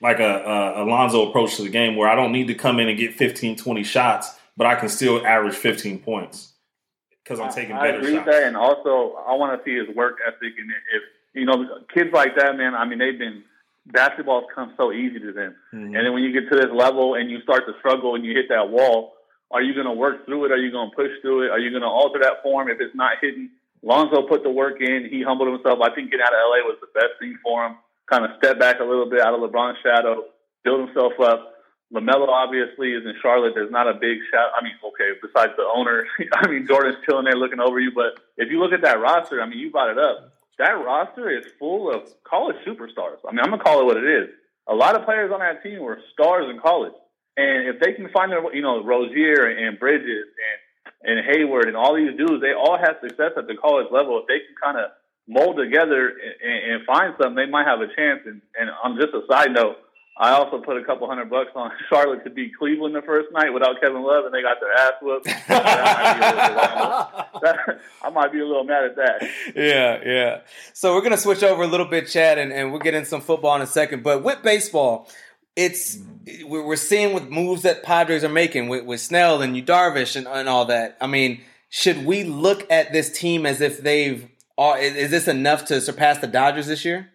like a, a Alonzo approach to the game, where I don't need to come in and get 15, 20 shots, but I can still average 15 points because I'm taking better I agree shots. With that, and also I want to see his work ethic, and if you know kids like that, man. I mean, they've been basketball's come so easy to them. Mm-hmm. And then when you get to this level and you start to struggle and you hit that wall, are you going to work through it? Are you going to push through it? Are you going to alter that form if it's not hitting? Lonzo put the work in. He humbled himself. I think getting out of LA was the best thing for him. Kind of step back a little bit out of LeBron's shadow, build himself up. LaMelo obviously is in Charlotte. There's not a big shout. I mean, okay, besides the owner, I mean, Jordan's chilling there looking over you. But if you look at that roster, I mean, you brought it up that roster is full of college superstars. I mean, I'm gonna call it what it is. A lot of players on that team were stars in college, and if they can find their, you know, Rozier and Bridges and and Hayward and all these dudes, they all have success at the college level. If they can kind of mold together and, and find something, they might have a chance. And, and on just a side note, I also put a couple hundred bucks on Charlotte to beat Cleveland the first night without Kevin Love, and they got their ass whooped. I might be a little mad at that. Yeah, yeah. So we're gonna switch over a little bit, Chad, and, and we'll get in some football in a second. But with baseball, it's we're seeing with moves that Padres are making with, with Snell and Yu Darvish and, and all that. I mean, should we look at this team as if they've? Is this enough to surpass the Dodgers this year?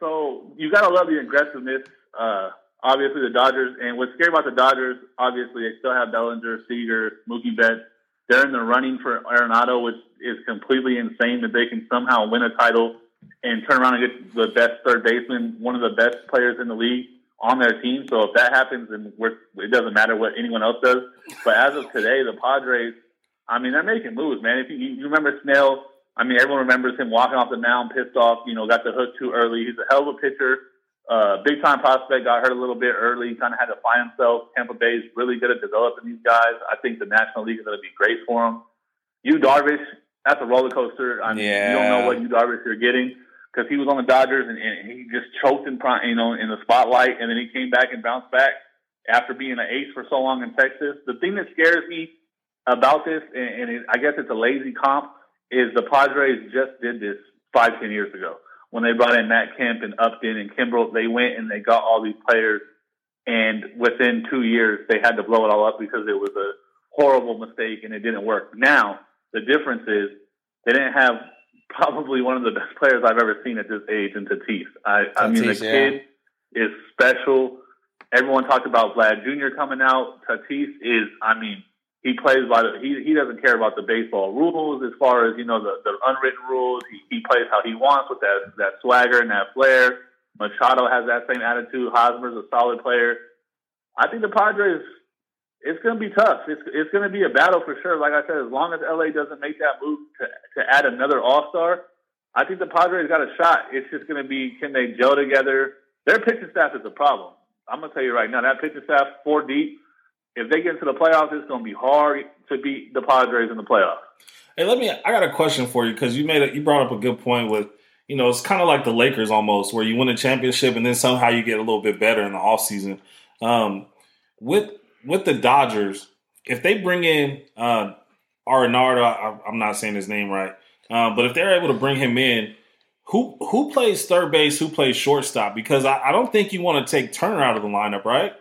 So you gotta love the aggressiveness. Uh, obviously, the Dodgers, and what's scary about the Dodgers, obviously, they still have Bellinger, Seager, Mookie Betts. They're in the running for Arenado, which is completely insane that they can somehow win a title and turn around and get the best third baseman, one of the best players in the league, on their team. So if that happens, then it doesn't matter what anyone else does. But as of today, the Padres, I mean, they're making moves, man. If you, you remember Snell I mean, everyone remembers him walking off the mound pissed off, you know, got the hook too early. He's a hell of a pitcher. Uh, big time prospect, got hurt a little bit early, kind of had to find himself. Tampa Bay is really good at developing these guys. I think the National League is going to be great for him. Yu Darvish, that's a roller coaster. I mean, yeah. you don't know what Yu Darvish you're getting because he was on the Dodgers and, and he just choked in, you know, in the spotlight, and then he came back and bounced back after being an ace for so long in Texas. The thing that scares me about this, and, and it, I guess it's a lazy comp, is the Padres just did this five, ten years ago when they brought in Matt Kemp and Upton and Kimbrel. They went and they got all these players, and within two years they had to blow it all up because it was a horrible mistake and it didn't work. Now the difference is they didn't have probably one of the best players I've ever seen at this age in Tatis. I, Tatis, I mean, the kid is special. Everyone talked about Vlad Jr. coming out. Tatis is, I mean, he plays by the he he doesn't care about the baseball rules as far as you know the the unwritten rules. He he plays how he wants with that that swagger and that flair. Machado has that same attitude. Hosmer's a solid player. I think the Padres. It's going to be tough. It's it's going to be a battle for sure. Like I said, as long as LA doesn't make that move to to add another All Star, I think the Padres got a shot. It's just going to be can they gel together? Their pitching staff is a problem. I'm going to tell you right now, that pitching staff four deep if they get into the playoffs, it's going to be hard to beat the Padres in the playoffs. Hey, let me. I got a question for you because you made it. You brought up a good point with. You know, it's kind of like the Lakers almost, where you win a championship and then somehow you get a little bit better in the offseason. Um, with with the Dodgers, if they bring in uh, Arenado, I, am not saying his name right. Uh, but if they're able to bring him in, who who plays third base? Who plays shortstop? Because I, I don't think you want to take Turner out of the lineup, right?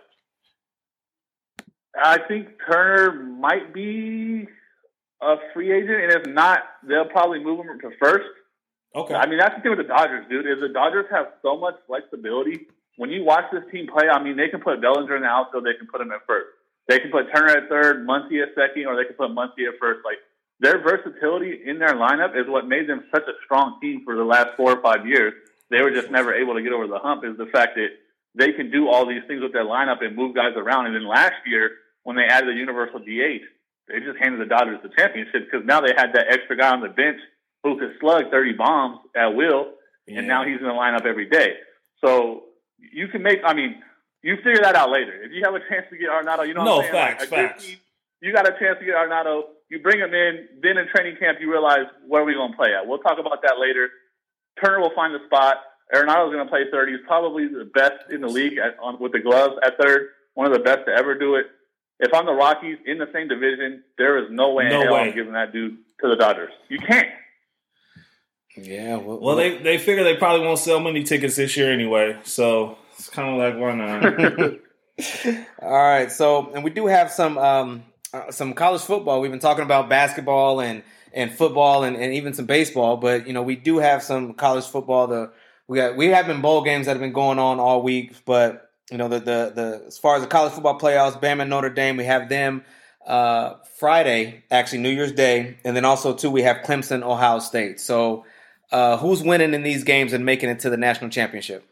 I think Turner might be a free agent, and if not, they'll probably move him to first. Okay. I mean, that's the thing with the Dodgers, dude. Is the Dodgers have so much flexibility. When you watch this team play, I mean, they can put Bellinger in the outfield, they can put him at first. They can put Turner at third, Muncy at second, or they can put Muncy at first. Like their versatility in their lineup is what made them such a strong team for the last four or five years. They were just never able to get over the hump. Is the fact that they can do all these things with their lineup and move guys around. And then last year, when they added the universal DH, they just handed the Dodgers the championship because now they had that extra guy on the bench who could slug 30 bombs at will, Yeah. and now he's in the lineup every day. So you can make, I mean, you figure that out later. If you have a chance to get Arenado, you know No, I'm saying? facts, like, facts. team, you got a chance to get Arenado. You bring him in. Then in training camp, you realize where are we going to play at. We'll talk about that later. Turner will find the spot. Arenado's going to play third. He's probably the best in the league at, on, with the gloves at third. One of the best to ever do it. If I'm the Rockies in the same division, there is no way in hell way. I'm giving that dude to the Dodgers. You can't. Yeah. Well, Well, they they figure they probably won't sell many tickets this year anyway, so it's kind of like why not? All right. So, and we do have some um, uh, some college football. We've been talking about basketball and and football and, and even some baseball, but you know we do have some college football. The we got we have been bowl games that have been going on all week, but you know the the the as far as the college football playoffs, Bama and Notre Dame, we have them uh, Friday, actually New Year's Day, and then also too we have Clemson, Ohio State. So. Uh, who's winning in these games and making it to the national championship?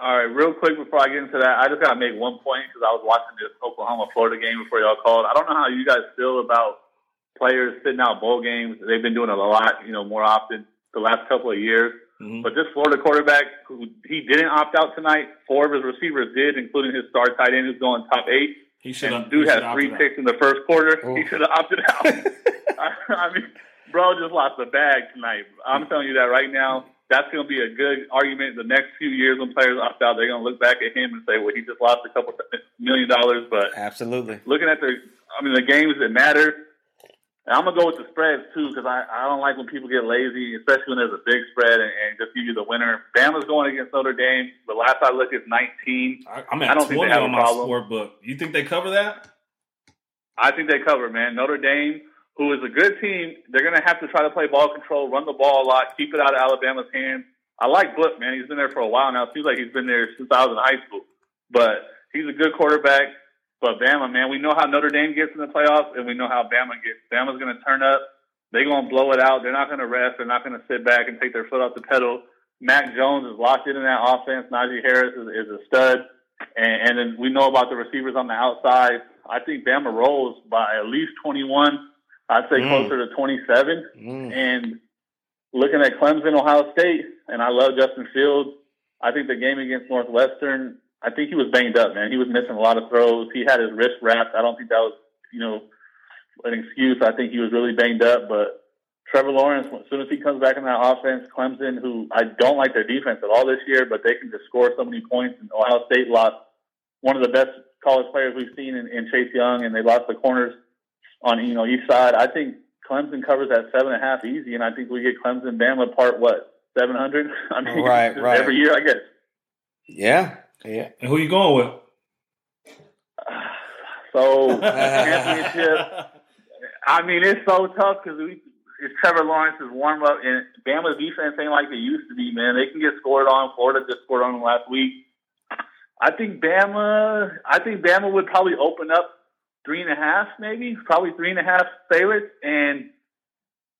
All right, real quick before I get into that, I just got to make one point because I was watching this Oklahoma Florida game before y'all called. I don't know how you guys feel about players sitting out bowl games. They've been doing it a lot, you know, more often the last couple of years. Mhm. But this Florida quarterback, who he didn't opt out tonight, four of his receivers did, including his star tight end who's going top eight. He should have. dude had three picks in the first quarter. He should have opted out. I, I mean, bro just lost the bag tonight. I'm telling you that right now. That's going to be a good argument the next few years when players opt out. They're going to look back at him and say, "Well, he just lost a couple million dollars." But Absolutely. looking at the, I mean, the games that matter. And I'm gonna go with the spreads too because I, I don't like when people get lazy, especially when there's a big spread and, and just give you the winner. Bama's going against Notre Dame. The last I looked, it's 19. I, I'm I don't think they have on a my problem. sport book. You think they cover that? I think they cover, man. Notre Dame, who is a good team, they're going to have to try to play ball control, run the ball a lot, keep it out of Alabama's hands. I like Book, man. He's been there for a while now. It seems like he's been there since I was in high school. But he's a good quarterback. But Bama, man, we know how Notre Dame gets in the playoffs, and we know how Bama gets. Bama's going to turn up. They're going to blow it out. They're not going to rest. They're not going to sit back and take their foot off the pedal. Mac Jones is locked in in that offense. Najee Harris is, is a stud. And, and then we know about the receivers on the outside. I think Bama rolls by at least 21. I'd say Mm. closer to 27. Mm. And looking at Clemson, Ohio State, and I love Justin Fields. I think the game against Northwestern, I think he was banged up, man. He was missing a lot of throws. He had his wrist wrapped. I don't think that was, you know, an excuse. I think he was really banged up. But Trevor Lawrence, as soon as he comes back in that offense, Clemson, who I don't like their defense at all this year, but they can just score so many points. And Ohio State lost one of the best college players we've seen in, in Chase Young, and they lost the corners on you know each side. I think Clemson covers that seven and a half easy, and I think we get Clemson Bama part what seven hundred. I mean, Right, right. every year, I guess. Yeah. Yeah. And who you going with? So championship. I mean, it's so tough because we. It's Trevor Lawrence's warm up, and Bama's defense ain't like they used to be. Man, they can get scored on. Florida just scored on them last week. I think Bama. I think Bama would probably open up three and a half, maybe probably three and a half favorites, and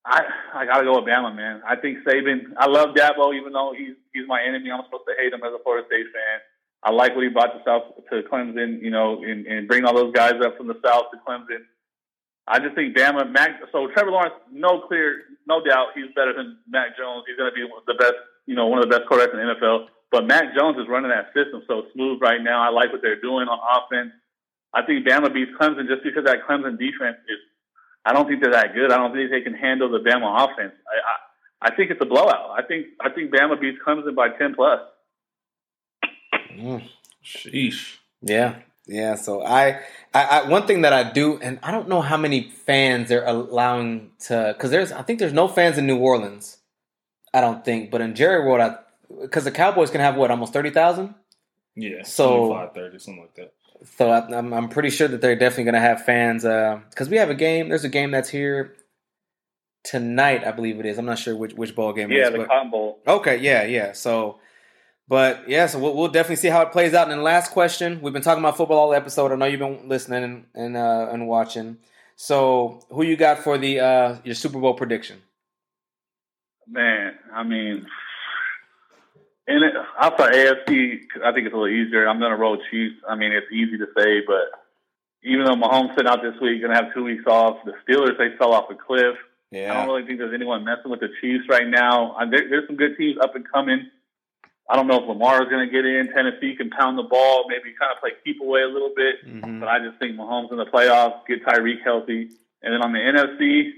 I I gotta go with Bama, man. I think Saban. I love Dabo, even though he's he's my enemy. I'm supposed to hate him as a Florida State fan. I like what he brought to South to Clemson, you know, and, and bring all those guys up from the South to Clemson. I just think Bama, Mac. So Trevor Lawrence, no clear, no doubt, he's better than Mac Jones. He's going to be the best, you know, one of the best quarterbacks in the NFL. But Mac Jones is running that system so smooth right now. I like what they're doing on offense. I think Bama beats Clemson just because that Clemson defense is. I don't think they're that good. I don't think they can handle the Bama offense. I, I, I think it's a blowout. I think I think Bama beats Clemson by ten plus. Mm. Sheesh. Yeah. Yeah, so I, I, I, one thing that I do, and I don't know how many fans they're allowing to, because there's, I think there's no fans in New Orleans. I don't think, but in Jerry World, I, because the Cowboys can have what almost thirty thousand. Yeah, So- 25, 30, something like that. So I, I'm, I'm pretty sure that they're definitely going to have fans. Because we have a game. There's a game that's here tonight, I believe it is. I'm not sure which which ball game Yeah, is. the but- Cotton Bowl. Okay, yeah, yeah. So, but yeah, so we'll, we'll definitely see how it plays out. And the last question, we've been talking about football all the episode. I know you've been listening and and, uh, and watching. So, who you got for the uh, your Super Bowl prediction? Man, I mean, and it, outside AFC, I think it's a little easier. I'm going to roll Chiefs. I mean, it's easy to say, but even though Mahomes sitting out this week, going to have two weeks off, the Steelers they fell off a cliff. Yeah. I don't really think there's anyone messing with the Chiefs right now. There, there's some good teams up and coming. I don't know if Lamar is going to get in. Tennessee can pound the ball, maybe kind of play keep away a little bit. Mhm. But I just think Mahomes in the playoffs, get Tyreek healthy. And then on the NFC,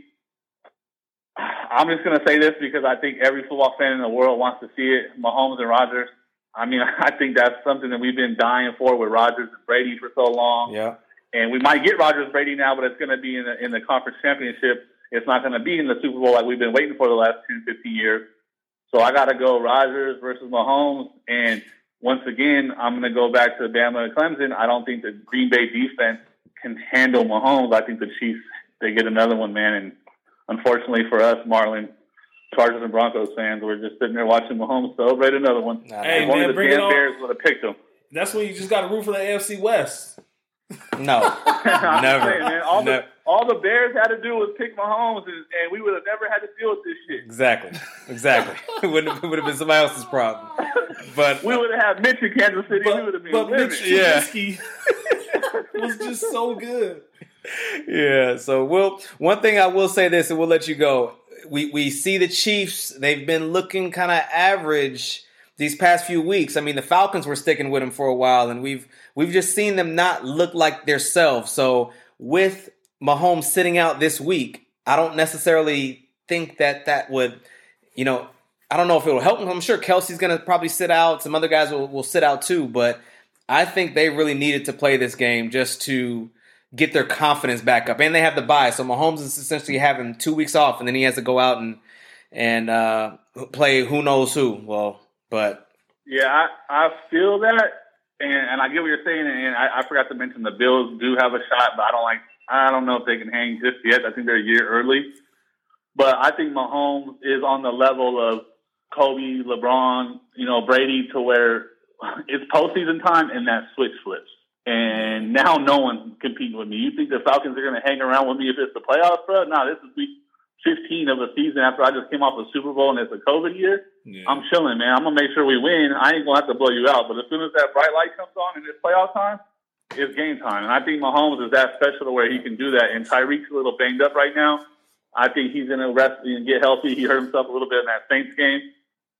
I'm just going to say this because I think every football fan in the world wants to see it. Mahomes and Rodgers. I mean, I think that's something that we've been dying for with Rodgers and Brady for so long. Yeah, And we might get Rodgers Brady now, but it's going to be in the, in the conference championship. It's not going to be in the Super Bowl like we've been waiting for the last 10, 15 years. So I got to go Rodgers versus Mahomes. And once again, I'm going to go back to the Bama and Clemson. I don't think the Green Bay defense can handle Mahomes. I think the Chiefs, they get another one, man. And unfortunately for us, Marlon, Chargers and Broncos fans, we're just sitting there watching Mahomes celebrate another one. Nah, Hey, One man, of the bring it damn on. Bears would have picked him. That's when you just got to root for the AFC West. no, Never. saying, man, all, Never. the, all the Bears had to do was pick Mahomes, and, and we would have never had to deal with this shit. exactly, exactly. it would it would have been somebody else's problem. But We would have had Mitch in Kansas City. we would But, have been but. Mitch Yeah. Trubisky was just so good. yeah. So we'll one thing I will say this, and we'll let you go. We we see the Chiefs. They've been looking kind of average these past few weeks. I mean, the Falcons were sticking with them for a while, and we've we've just seen them not look like themselves. So with Mahomes sitting out this week, I don't necessarily think that that would, you know, I don't know if it will help him. I'm sure Kelce's going to probably sit out. Some other guys will, will sit out too, but I think they really needed to play this game just to get their confidence back up. And they have the bye, so Mahomes is essentially having two weeks off, and then he has to go out and and uh, play who knows who. Well, but Yeah, I, I feel that, and, and I get what you're saying. And I, I forgot to mention the Bills do have a shot, but I don't like. I don't know if they can hang just yet. I think they're a year early, but I think Mahomes is on the level of Kobe, LeBron, you know, Brady, to where it's postseason time and that switch flips. And now no one's competing with me. You think the Falcons are going to hang around with me if it's the playoffs, bro? No, this is week 15 of the season after I just came off a Super Bowl and it's a COVID year. Yeah. I'm chilling, man. I'm gonna make sure we win. I ain't gonna have to blow you out, but as soon as that bright light comes on in this playoff time, it's game time. And I think Mahomes is that special to where he can do that. And Tyreek's a little banged up right now. I think he's gonna rest and get healthy. He hurt himself a little bit in that Saints game.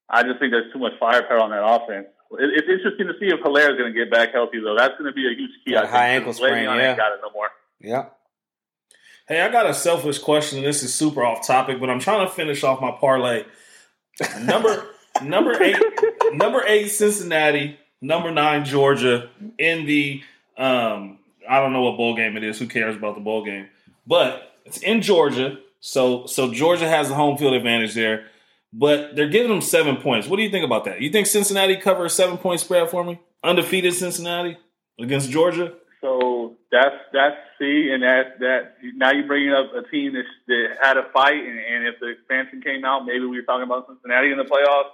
I just think there's too much firepower on that offense. It, it's interesting to see if Helaire is gonna get back healthy though. That's gonna be a huge key. Got I a high think, ankle 'cause Le'Veon sprain, ain't yeah. got it no more. yeah, Hey, I got a selfish question, and this is super off topic, but I'm trying to finish off my parlay. Number number eight, number eight, Cincinnati. Number nine, Georgia. In the um, I don't know what bowl game it is. Who cares about the bowl game? But it's in Georgia, so so Georgia has the home field advantage there. But they're giving them seven points. What do you think about that? You think Cincinnati covers a seven point spread for me? Undefeated Cincinnati against Georgia. So that's that's see, and that that now you're bringing up a team that, that had a fight, and, and if the expansion came out, maybe we were talking about Cincinnati in the playoffs.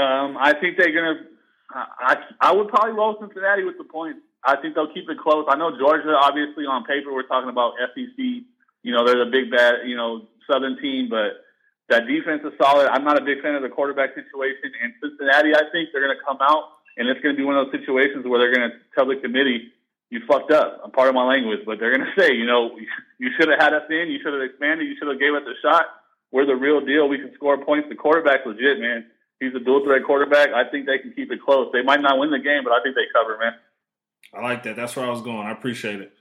Um, I think they're gonna. I I would probably roll Cincinnati with the points. I think they'll keep it close. I know Georgia, obviously on paper, we're talking about SEC. You know, they're the big bad, you know, Southern team, but that defense is solid. I'm not a big fan of the quarterback situation. And Cincinnati, I think they're going to come out, and it's going to be one of those situations where they're going to tell the committee, "You fucked up." I'm part of my language, but they're going to say, you know, you should have had us in. You should have expanded. You should have gave us a shot. We're the real deal. We can score points. The quarterback's legit, man. He's a dual threat quarterback. I think they can keep it close. They might not win the game, but I think they cover, man. I like that. That's where I was going. I appreciate it.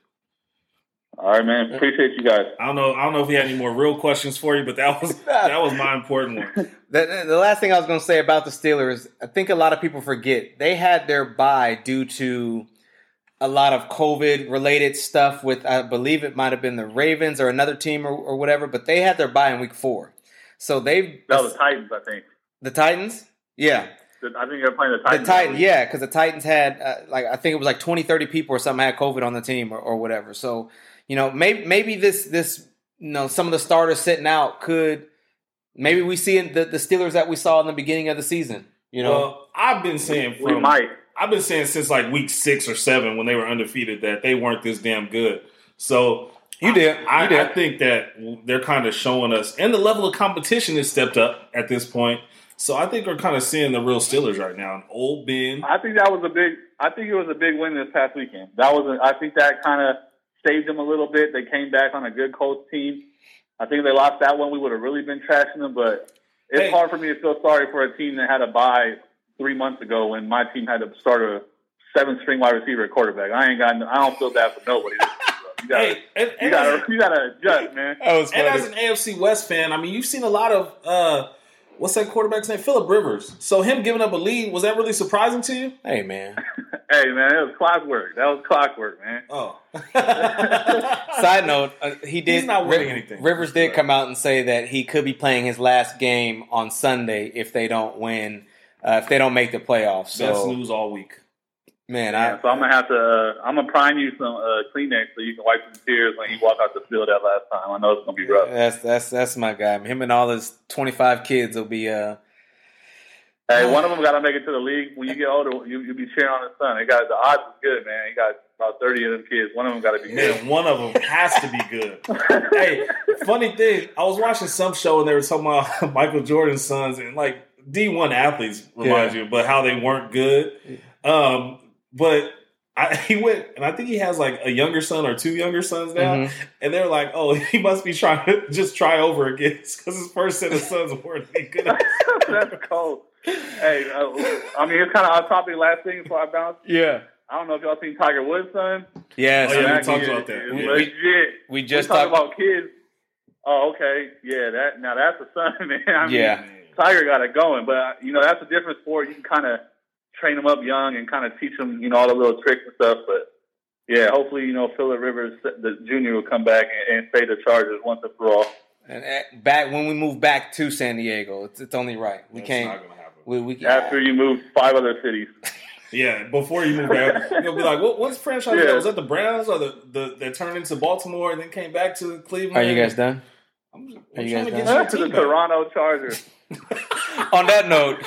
All right, man. Appreciate you guys. I don't know. I don't know if he had any more real questions for you, but that was that was my important one. The, the last thing I was going to say about the Steelers, I think a lot of people forget they had their bye due to a lot of COVID related stuff with, I believe it might have been the Ravens or another team or, or whatever, but they had their bye in week four. So they've. No, the Titans, I think. The Titans? Yeah. I think they're playing the Titans. The Titans, yeah, because the Titans had, uh, like, I think it was like 20, 30 people or something had COVID on the team or, or whatever. So, you know, maybe, maybe this, this, you know, some of the starters sitting out could, maybe we see the, the Steelers that we saw in the beginning of the season. You know, well, I've been saying we from might. I've been saying since like week six or seven when they were undefeated that they weren't this damn good. So you did. I, you did. I think that they're kind of showing us, and the level of competition has stepped up at this point. So I think we're kind of seeing the real Steelers right now. And old Ben, I think that was a big. I think it was a big win this past weekend. That was. A, I think that kind of saved them a little bit. They came back on a good coach team. I think if they lost that one, we would have really been trashing them. But it's Hey. hard for me to feel sorry for a team that had a bye three months ago when my team had to start a seven string wide receiver quarterback. I ain't got. I don't feel bad for nobody. This year, bro. You gotta, hey, and, you gotta, as, you gotta adjust, man. that was and as an AFC West fan, I mean, you've seen a lot of uh, what's that quarterback's name, Philip Rivers. So him giving up a lead was that really surprising to you? hey, man. Hey, man, it was clockwork. That was clockwork, man. Oh, Side note, uh, he did. He's not winning Riv- anything. Rivers did come out and say that he could be playing his last game on Sunday if they don't win, uh, if they don't make the playoffs. Best So, news all week. Man, Yeah, I, so I'm gonna have to. Uh, I'm gonna prime you some uh, Kleenex so you can wipe some tears when you walk out the field that last time. I know it's gonna be rough. that's that's that's my guy. Him and all his twenty five kids will be. Uh, Hey, one of them got to make it to the league. When you get older, you you be cheering on his son. They got the odds is good, man. He got about thirty of them kids. One of them got to be good. Man, one of them has to be good. hey, funny thing, I was watching some show and they were talking about Michael Jordan's sons and like D one athletes remind you, but how they weren't good. Um, but I, he went and I think he has like a younger son or two younger sons now, Mhm. and they're like, "Oh, he must be trying to just try over again because his first set of sons weren't any good." That's cold. Hey, uh, I mean, it's kind of off topic. Last thing before I bounce, yeah. I don't know if y'all seen Tiger Woods' son. Yes. Oh, yeah, we talked about that. We- we- legit. We We just talked about kids. Oh, okay, yeah. That now that's a son, man. I mean, Yeah. Tiger got it going, but uh, you know that's a different sport. You can kind of train them up young and kind of teach them, you know, all the little tricks and stuff. But yeah, hopefully, you know, Philip Rivers, the junior, will come back and, and fade the Chargers once and for all. And uh, back when we move back to San Diego, it's, it's only right. We That's can't. not gonna happen. We, we After you move five other cities, Yeah, before you move back, you'll be like, "What? What's franchise? Yeah. that? Was that the Browns or the, the that turned into Baltimore and then came back to Cleveland?" Are you guys done? I'm, just, Are I'm you trying guys to get done? your to the back. Toronto Chargers. On that note,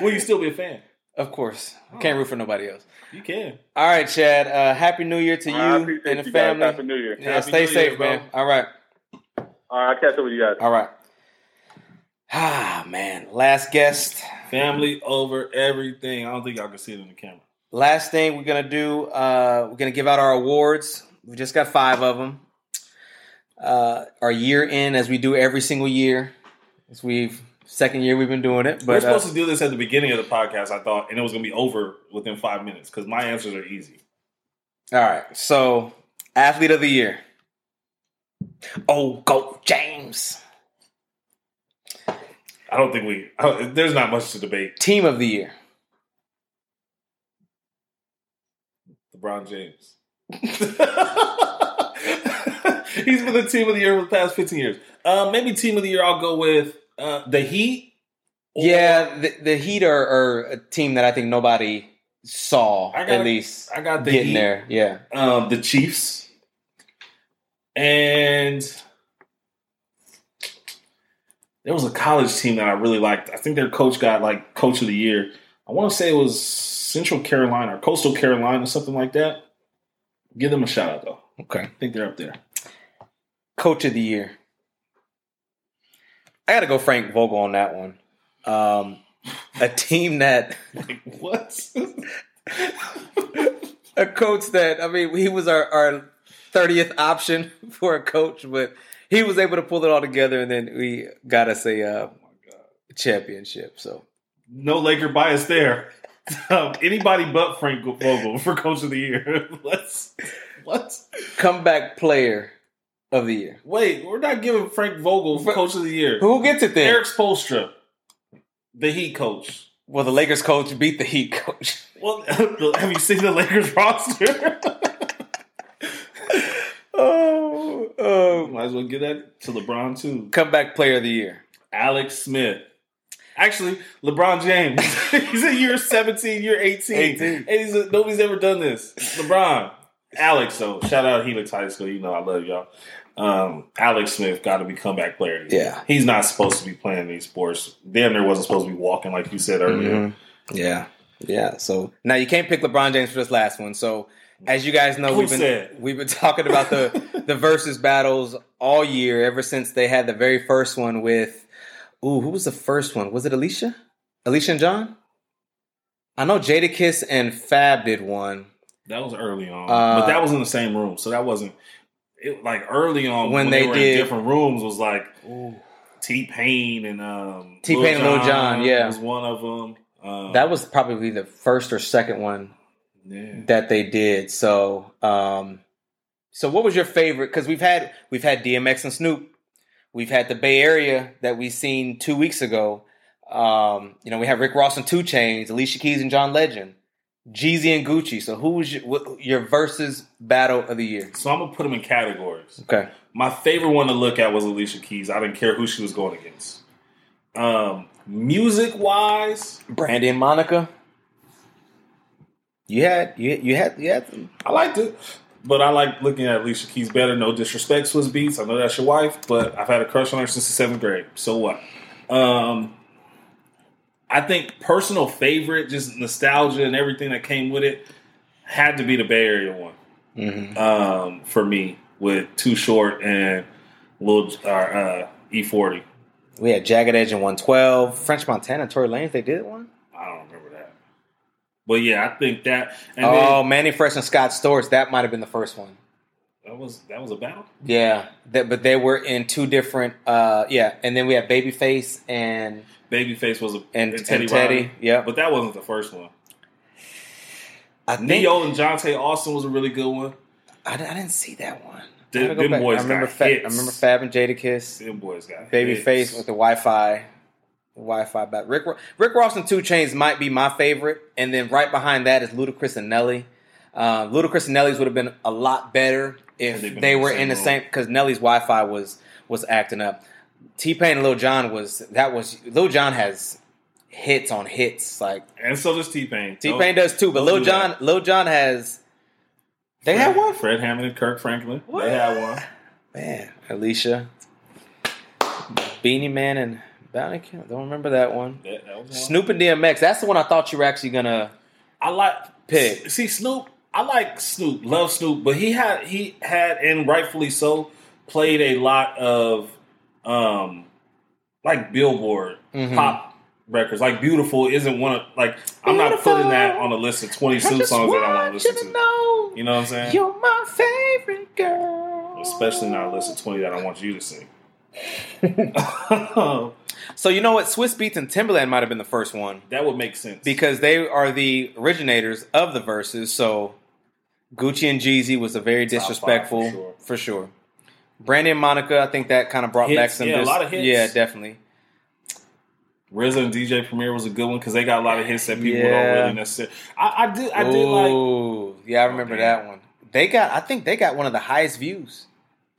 Will you still be a fan? Of course, I can't root for nobody else. You can. All right, Chad. Uh, happy New Year to you I appreciate and the you guys. family. Happy New Year. Yeah, Happy stay New safe, Year, man. All right. All right, I'll catch up with you guys. All right. Ah, man. Last guest. Family over everything. I don't think y'all can see it in the camera. Last thing we're gonna do. Uh, we're gonna give out our awards. We just got five of them. Uh, our year end, as we do every single year. As we've second year we've been doing it, We're but uh, supposed to do this at the beginning of the podcast, I thought, and it was going to be over within five minutes because my answers are easy. all right. So, athlete of the year. Oh, go James. I don't think we. There's not much to debate. Team of the year. LeBron James. He's been the team of the year for the past 15 years. Uh, maybe team of the year, I'll go with uh, the Heat. or- Yeah, the, the Heat are, are a team that I think nobody saw got- at least I got the getting Heat. there. Yeah. um, the Chiefs, and there was a college team that I really liked. I think their coach got like coach of the year. I want to say it was Central Carolina or Coastal Carolina, or something like that. Give them a shout out though. Okay. I think they're up there. Coach of the year. I got to go Frank Vogel on that one. Um, a team that Like what? a coach that I mean he was our our thirtieth option for a coach, but he was able to pull it all together, and then we got us a uh, championship. So no Laker bias there. Um, anybody but Frank Vogel for coach of the year. Let's what? comeback player of the year. Wait, we're not giving Frank Vogel For, coach of the year. Who gets it then? Erik Spoelstra, the Heat coach. Well, the Lakers coach beat the Heat coach. Well, have you seen the Lakers roster? oh, oh, might as well give that to LeBron too. Comeback Player of the Year, Alex Smith. Actually, LeBron James. he's a year 17, year 18. 18. And he's a, nobody's ever done this. LeBron. Alex, so shout out Helix High School. You know I love y'all. Um, Alex Smith got to be comeback player. of the year. Yeah. He's not supposed to be playing these sports. Damn near wasn't supposed to be walking like you said earlier. Mhm. Yeah, yeah. So now you can't pick LeBron James for this last one. So as you guys know, Who we've been said? we've been talking about the the versus battles all year ever since they had the very first one with. Ooh, who was the first one? Was it Alicia? Alicia and John? I know Jadakiss and Fab did one. That was early on, Uh, but that was in the same room, so that wasn't it. Like early on, When when, they they, were did- in different rooms, was like T Pain and um, T-Pain and Lil Jon, yeah. was one of them. Um, That was probably the first or second one yeah. that they did. So, um, so what was your favorite? Because we've had we've had DMX and Snoop, we've had the Bay Area that we seen two weeks ago. Um, you know, we have Rick Ross and 2 Chainz, Alicia Keys and John Legend, Jeezy and Gucci. So, who was your, your versus battle of the year? So I'm gonna put them in categories. Okay, My favorite one to look at was Alicia Keys. I didn't care who she was going against. Um, music wise, Brandy and Monica. You had you you had you had Them. I liked it. But I like looking at Alicia Keys better. No disrespect, Swizz Beatz. I know that's your wife, but I've had a crush on her since the seventh grade. So what? Um, I think personal favorite, just nostalgia and everything that came with it, had to be the Bay Area one Mhm. um, for me with Too Short and Lil uh, uh, E-40. we had Jagged Edge and One Twelve, French Montana, Tory Lanez. They did one. I don't remember that, but yeah, I think that. And oh, then, Mannie Fresh and Scott Storch. That might have been the first one. that was that was a battle. Yeah, that, but they were in two different. uh Yeah, and then we have Babyface and Babyface was a and, and Teddy, and Teddy. Yeah, but that wasn't the first one. I think Ne-Yo and Johntá Austin was a really good one. I, I didn't see that one. Them- I gotta go them back. boys I remember, got Fa- hits. I remember Fab and Jadakiss, Them boys got Babyface with the Wi-Fi, Wi-Fi back. Rick Rick Ross and 2 Chainz might be my favorite, and then right behind that is Ludacris and Nelly. Uh, Ludacris and Nelly's would have been a lot better if they been they in the were in the same because Nelly's Wi-Fi was was acting up. T Pain and Lil Jon was that was Lil Jon has hits on hits like and so does T Pain. T Pain does too, but Lil Jon that. Lil Jon has they had one Fred Hammond and Kirk Franklin. They had one. man Alicia Beenie Man and Bounty Killer. Don't remember that one. That one. Snoop and DMX. That's the one I thought you were actually gonna. I like Pick. See Snoop. I like Snoop. Love Snoop, but he had he had and rightfully so played a lot of um like Billboard Mhm. pop records. Like Beautiful isn't one of like I'm not putting that on a list of 20 Snoop songs that I want to listen to. know You know what I'm saying? you're my favorite girl. Especially not a list of 20 that I want you to sing. So you know what? Swizz Beatz and Timbaland might have been the first one that would make sense. because they are the originators of the verses. So Gucci and Jeezy was a very Top disrespectful for sure. for sure. Brandy and Monica, I think that kind of brought Hits, back some. yeah, a lot of hits. Yeah, definitely. RZA and DJ Premier was a good one because they got a lot of hits that people Yeah. don't really necessarily. I, I did. I did like. Yeah, I remember damn. that one. They got, I think they got one of the highest views.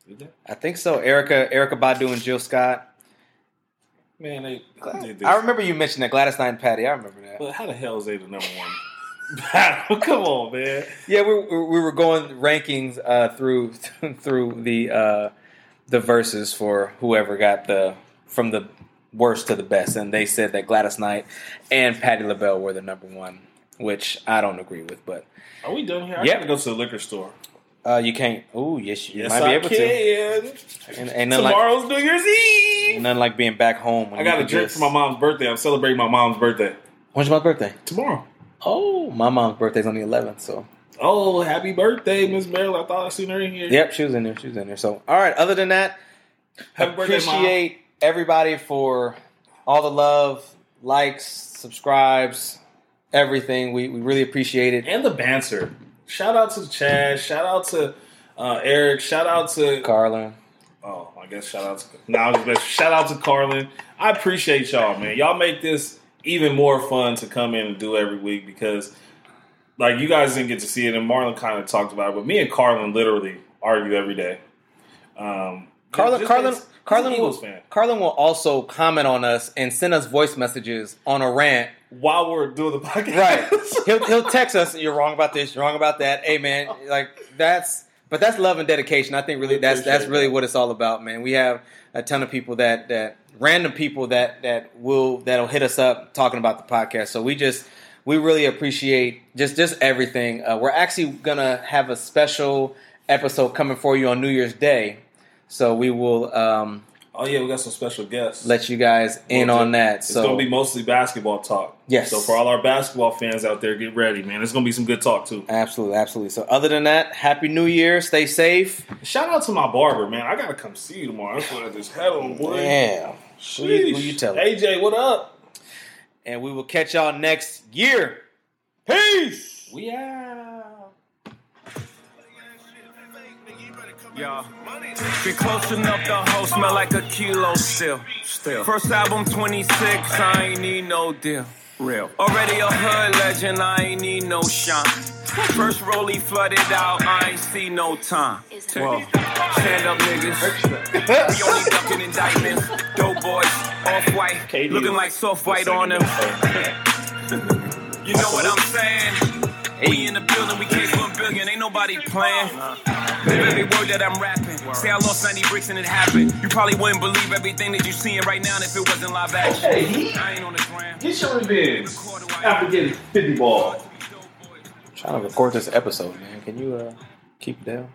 Did they? I think so. Erica, Erykah Badu and Jill Scott. Man, they, they did. I remember you mentioned that Gladys Knight and Patti. I remember that. But how the hell is they the number one battle? Come on, man. Yeah, we, we we were going rankings uh, through through the uh, the verses for whoever got the from the worst to the best, and they said that Gladys Knight and Patti LaBelle were the number one, which I don't agree with. But Are we done here? I Yep. gotta go to the liquor store. uh, you can't. Oh, yes, you Yes, might be I able to. can. And, and nothing like Tomorrow's New Year's Eve. nothing like being back home. when I got a drink for my mom's birthday. I'm celebrating my mom's birthday When's my birthday? tomorrow. Oh, my mom's birthday's on the 11th. So Oh, happy birthday, Miss Marilyn! I thought I seen her in here. Yep, she was in there. She was in there. So, all right. Other than that, Happy birthday, appreciate everybody for all the love, likes, subscribes, everything. We we really appreciate it. and the banter. Shout out to Chad. Shout out to uh, Eric. Shout out to Karlin. Oh, I guess shout out to now. shout out to Karlin. I appreciate y'all, man. Y'all make this even more fun to come in and do every week because, like, you guys didn't get to see it, and Marlon kind of talked about it, but me and Karlin literally argue every day. Um, Karlin, Karlin, Karlin, will, fan. Karlin will also comment on us and send us voice messages on a rant. While we're doing the podcast, Right? he'll he'll text us. You're wrong about this. You're wrong about that. Hey man, like that's. But that's love and dedication. I think really that's that's really what it's all about, man. We have a ton of people that that random people that that will that'll hit us up talking about the podcast. So we just we really appreciate just just everything. Uh, we're actually gonna have a special episode coming for you on New Year's Day. So we will um, Oh yeah, we got some special guests. let you guys in Well, on that. It's So gonna be mostly basketball talk. Yes. So for all our basketball fans out there, get ready, man. It's gonna be some good talk too. absolutely, absolutely. So other than that, happy New Year. Stay safe. Shout out to my barber, man. I gotta come see you tomorrow. That's what I just had on, boy. Damn. Who you, who you telling? AJ, what up? And we will catch y'all next year. Peace. We out. Yeah. Been close enough, the hoe smell like a kilo still. Still. First album 26, I ain't need no deal. Real. Already a hood legend, I ain't need no shine. First rollie flooded out, I ain't see no time. Whoa. Stand up, niggas. we only ducking indictments. Dope boys, off white, looking like soft white on them. You know what I'm saying? We in the building, we came for a billion, ain't nobody playing. Live every word that I'm rapping. Say I lost 90 bricks and it happened. You probably wouldn't believe everything that you're seeing right now if it wasn't live action. I ain't on the gram. Get your revenge after getting 50 ball. trying to record this episode, man. Can you uh, keep it down?